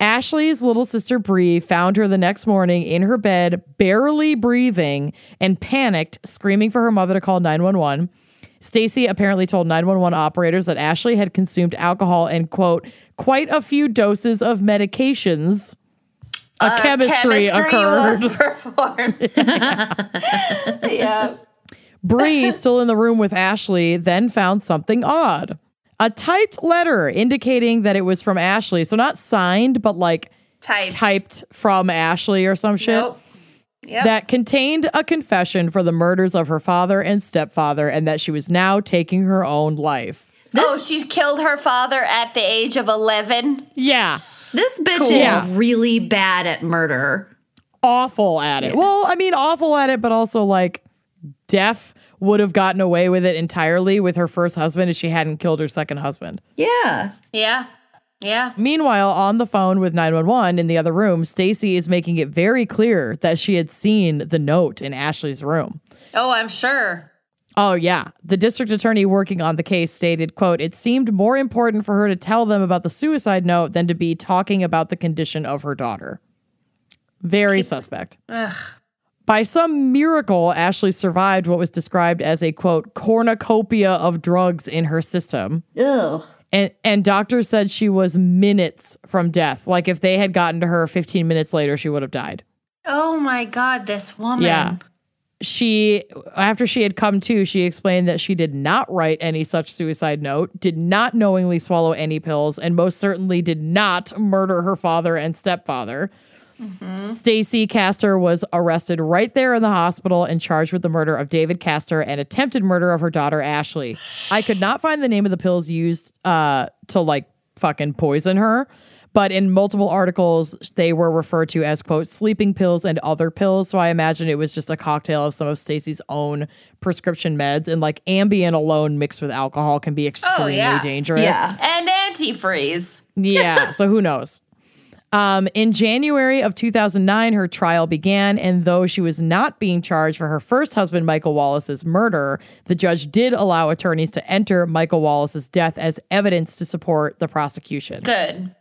Ashley's little sister Bree found her the next morning in her bed, barely breathing and panicked, screaming for her mother to call 911. Stacey apparently told 911 operators that Ashley had consumed alcohol and quote, quite a few doses of medications. A uh, chemistry, occurred. was [LAUGHS] performed. [LAUGHS] yeah. Bree, still in the room with Ashley, then found something odd. A typed letter indicating that it was from Ashley. So not signed, but like Typed. typed from Ashley or some shit. Nope. Yep. That contained a confession for the murders of her father and stepfather and that she was now taking her own life. oh, she killed her father at the age of 11. Yeah. This bitch Yeah. is really bad at murder. Awful at it. Well, I mean, awful at it, but also like deaf would have gotten away with it entirely with her first husband if she hadn't killed her second husband. Yeah. Yeah. Yeah. Meanwhile, on the phone with 911 in the other room, Stacey is making it very clear that she had seen the note in Ashley's room. Oh, I'm sure. Oh yeah, the district attorney working on the case stated, "quote It seemed more important for her to tell them about the suicide note than to be talking about the condition of her daughter." Very suspect. By some miracle, Ashley survived what was described as a quote cornucopia of drugs in her system. Ugh. And and doctors said she was minutes from death. Like if they had gotten to her 15 minutes later, she would have died. Oh my God, this woman. Yeah. She after she had come to, she explained that she did not write any such suicide note, did not knowingly swallow any pills, and most certainly did not murder her father and stepfather. Stacey Castor was arrested right there in the hospital and charged with the murder of David Castor and attempted murder of her daughter Ashley. I could not find the name of the pills used uh, to like fucking poison her, but in multiple articles they were referred to as quote sleeping pills and other pills. So I imagine it was just a cocktail of some of Stacey's own prescription meds and like Ambien alone mixed with alcohol can be extremely yeah. dangerous. Yeah. And antifreeze. Yeah, so who knows? Um, in January of 2009, her trial began, and though she was not being charged for her first husband, Michael Wallace's murder, the judge did allow attorneys to enter Michael Wallace's death as evidence to support the prosecution. Good.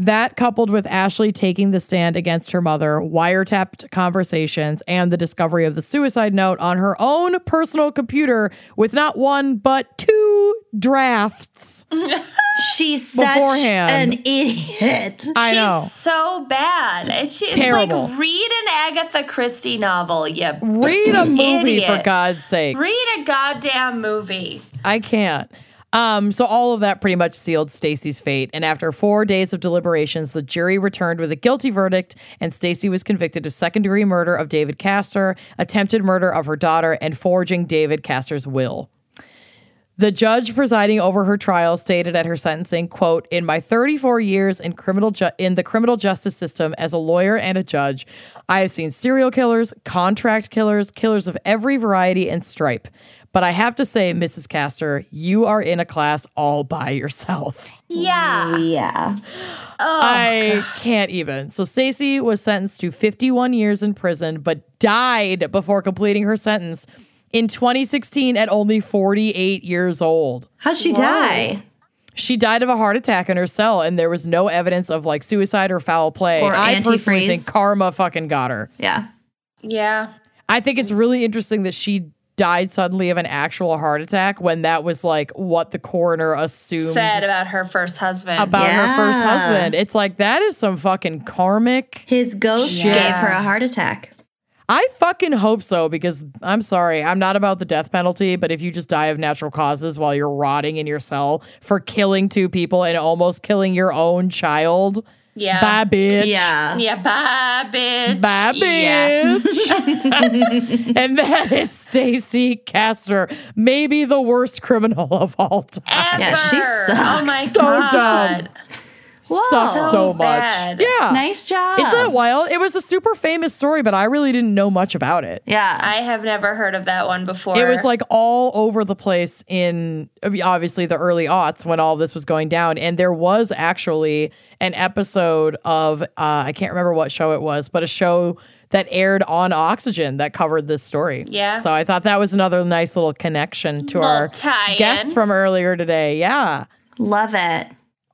That, coupled with Ashley taking the stand against her mother, wiretapped conversations, and the discovery of the suicide note on her own personal computer with not one, but two drafts. [LAUGHS] She's such Beforehand. an idiot. I know. She's so bad. It's, she, it's Terrible. like read an Agatha Christie novel. You Read a movie, for God's sake. read a goddamn movie. I can't. Um, so all of that pretty much sealed Stacey's fate. And after four days of deliberations, the jury returned with a guilty verdict, and Stacey was convicted of second degree murder of David Castor, attempted murder of her daughter, and forging David Castor's will. The judge presiding over her trial stated at her sentencing, quote, "In my 34 years in criminal ju- in the criminal justice system as a lawyer and a judge, I have seen serial killers, contract killers, killers of every variety and stripe. But I have to say, Mrs. Castor, you are in a class all by yourself. Yeah. Yeah. Oh, I can't even. So Stacey was sentenced to 51 years in prison, but died before completing her sentence in 2016 at only 48 years old. How'd she die? She died of a heart attack in her cell, and there was no evidence of like suicide or foul play. Or I personally think karma fucking got her. Yeah. Yeah. I think it's really interesting that she died suddenly of an actual heart attack when that was like what the coroner assumed Said about her first husband. about her first husband. It's like that is some fucking karmic. His ghost Shit. gave her a heart attack. I fucking hope so because I'm sorry, I'm not about the death penalty, but if you just die of natural causes while you're rotting in your cell for killing two people and almost killing your own child, yeah. bye bitch. Yeah. Yeah. Bye, bitch. Bye, Yeah. bitch. [LAUGHS] and that is Stacey Castor, maybe the worst criminal of all time. Yeah, she oh sucks. Oh my So god. dumb. Sucks so, So much. bad. Yeah. Nice job. Isn't that wild? It was a super famous story, but I really didn't know much about it. Yeah. I have never heard of that one before. It was like all over the place in obviously the early aughts when all this was going down. And there was actually an episode of, uh, I can't remember what show it was, but a show that aired on Oxygen that covered this story. Yeah. So I thought that was another nice little connection to Little our tie-in. guests from earlier today. Yeah. Love it.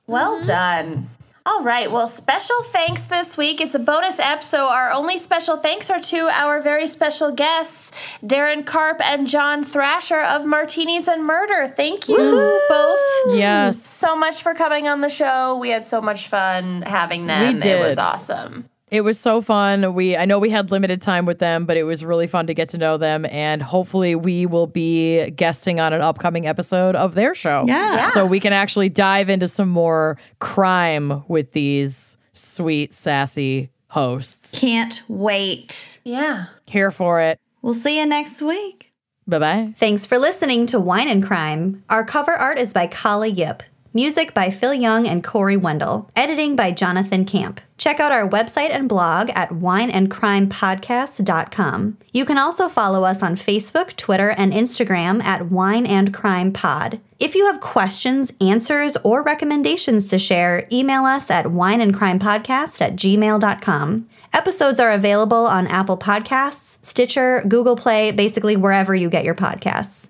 Well done. All right. Well, special thanks this week. It's a bonus ep, so our only special thanks are to our very special guests, Darren Karp and John Thrasher of Martinis and Murder. Thank you both Yes. so much for coming on the show. We had so much fun having them. It was awesome. It was so fun. We I know we had limited time with them, but it was really fun to get to know them and hopefully we will be guesting on an upcoming episode of their show. Yeah. Yeah. So we can actually dive into some more crime with these sweet sassy hosts. Can't wait. Yeah. Here for it. We'll see you next week. Bye-bye. Thanks for listening to Wine and Crime. Our cover art is by Kala Yip. Music by Phil Young and Corey Wendell. Editing by Jonathan Camp. Check out our website and blog at wineandcrimepodcast.com. You can also follow us on Facebook, Twitter, and Instagram at Wine and Crime Pod. If you have questions, answers, or recommendations to share, email us at wineandcrimepodcast at gmail.com. Episodes are available on Apple Podcasts, Stitcher, Google Play, basically wherever you get your podcasts.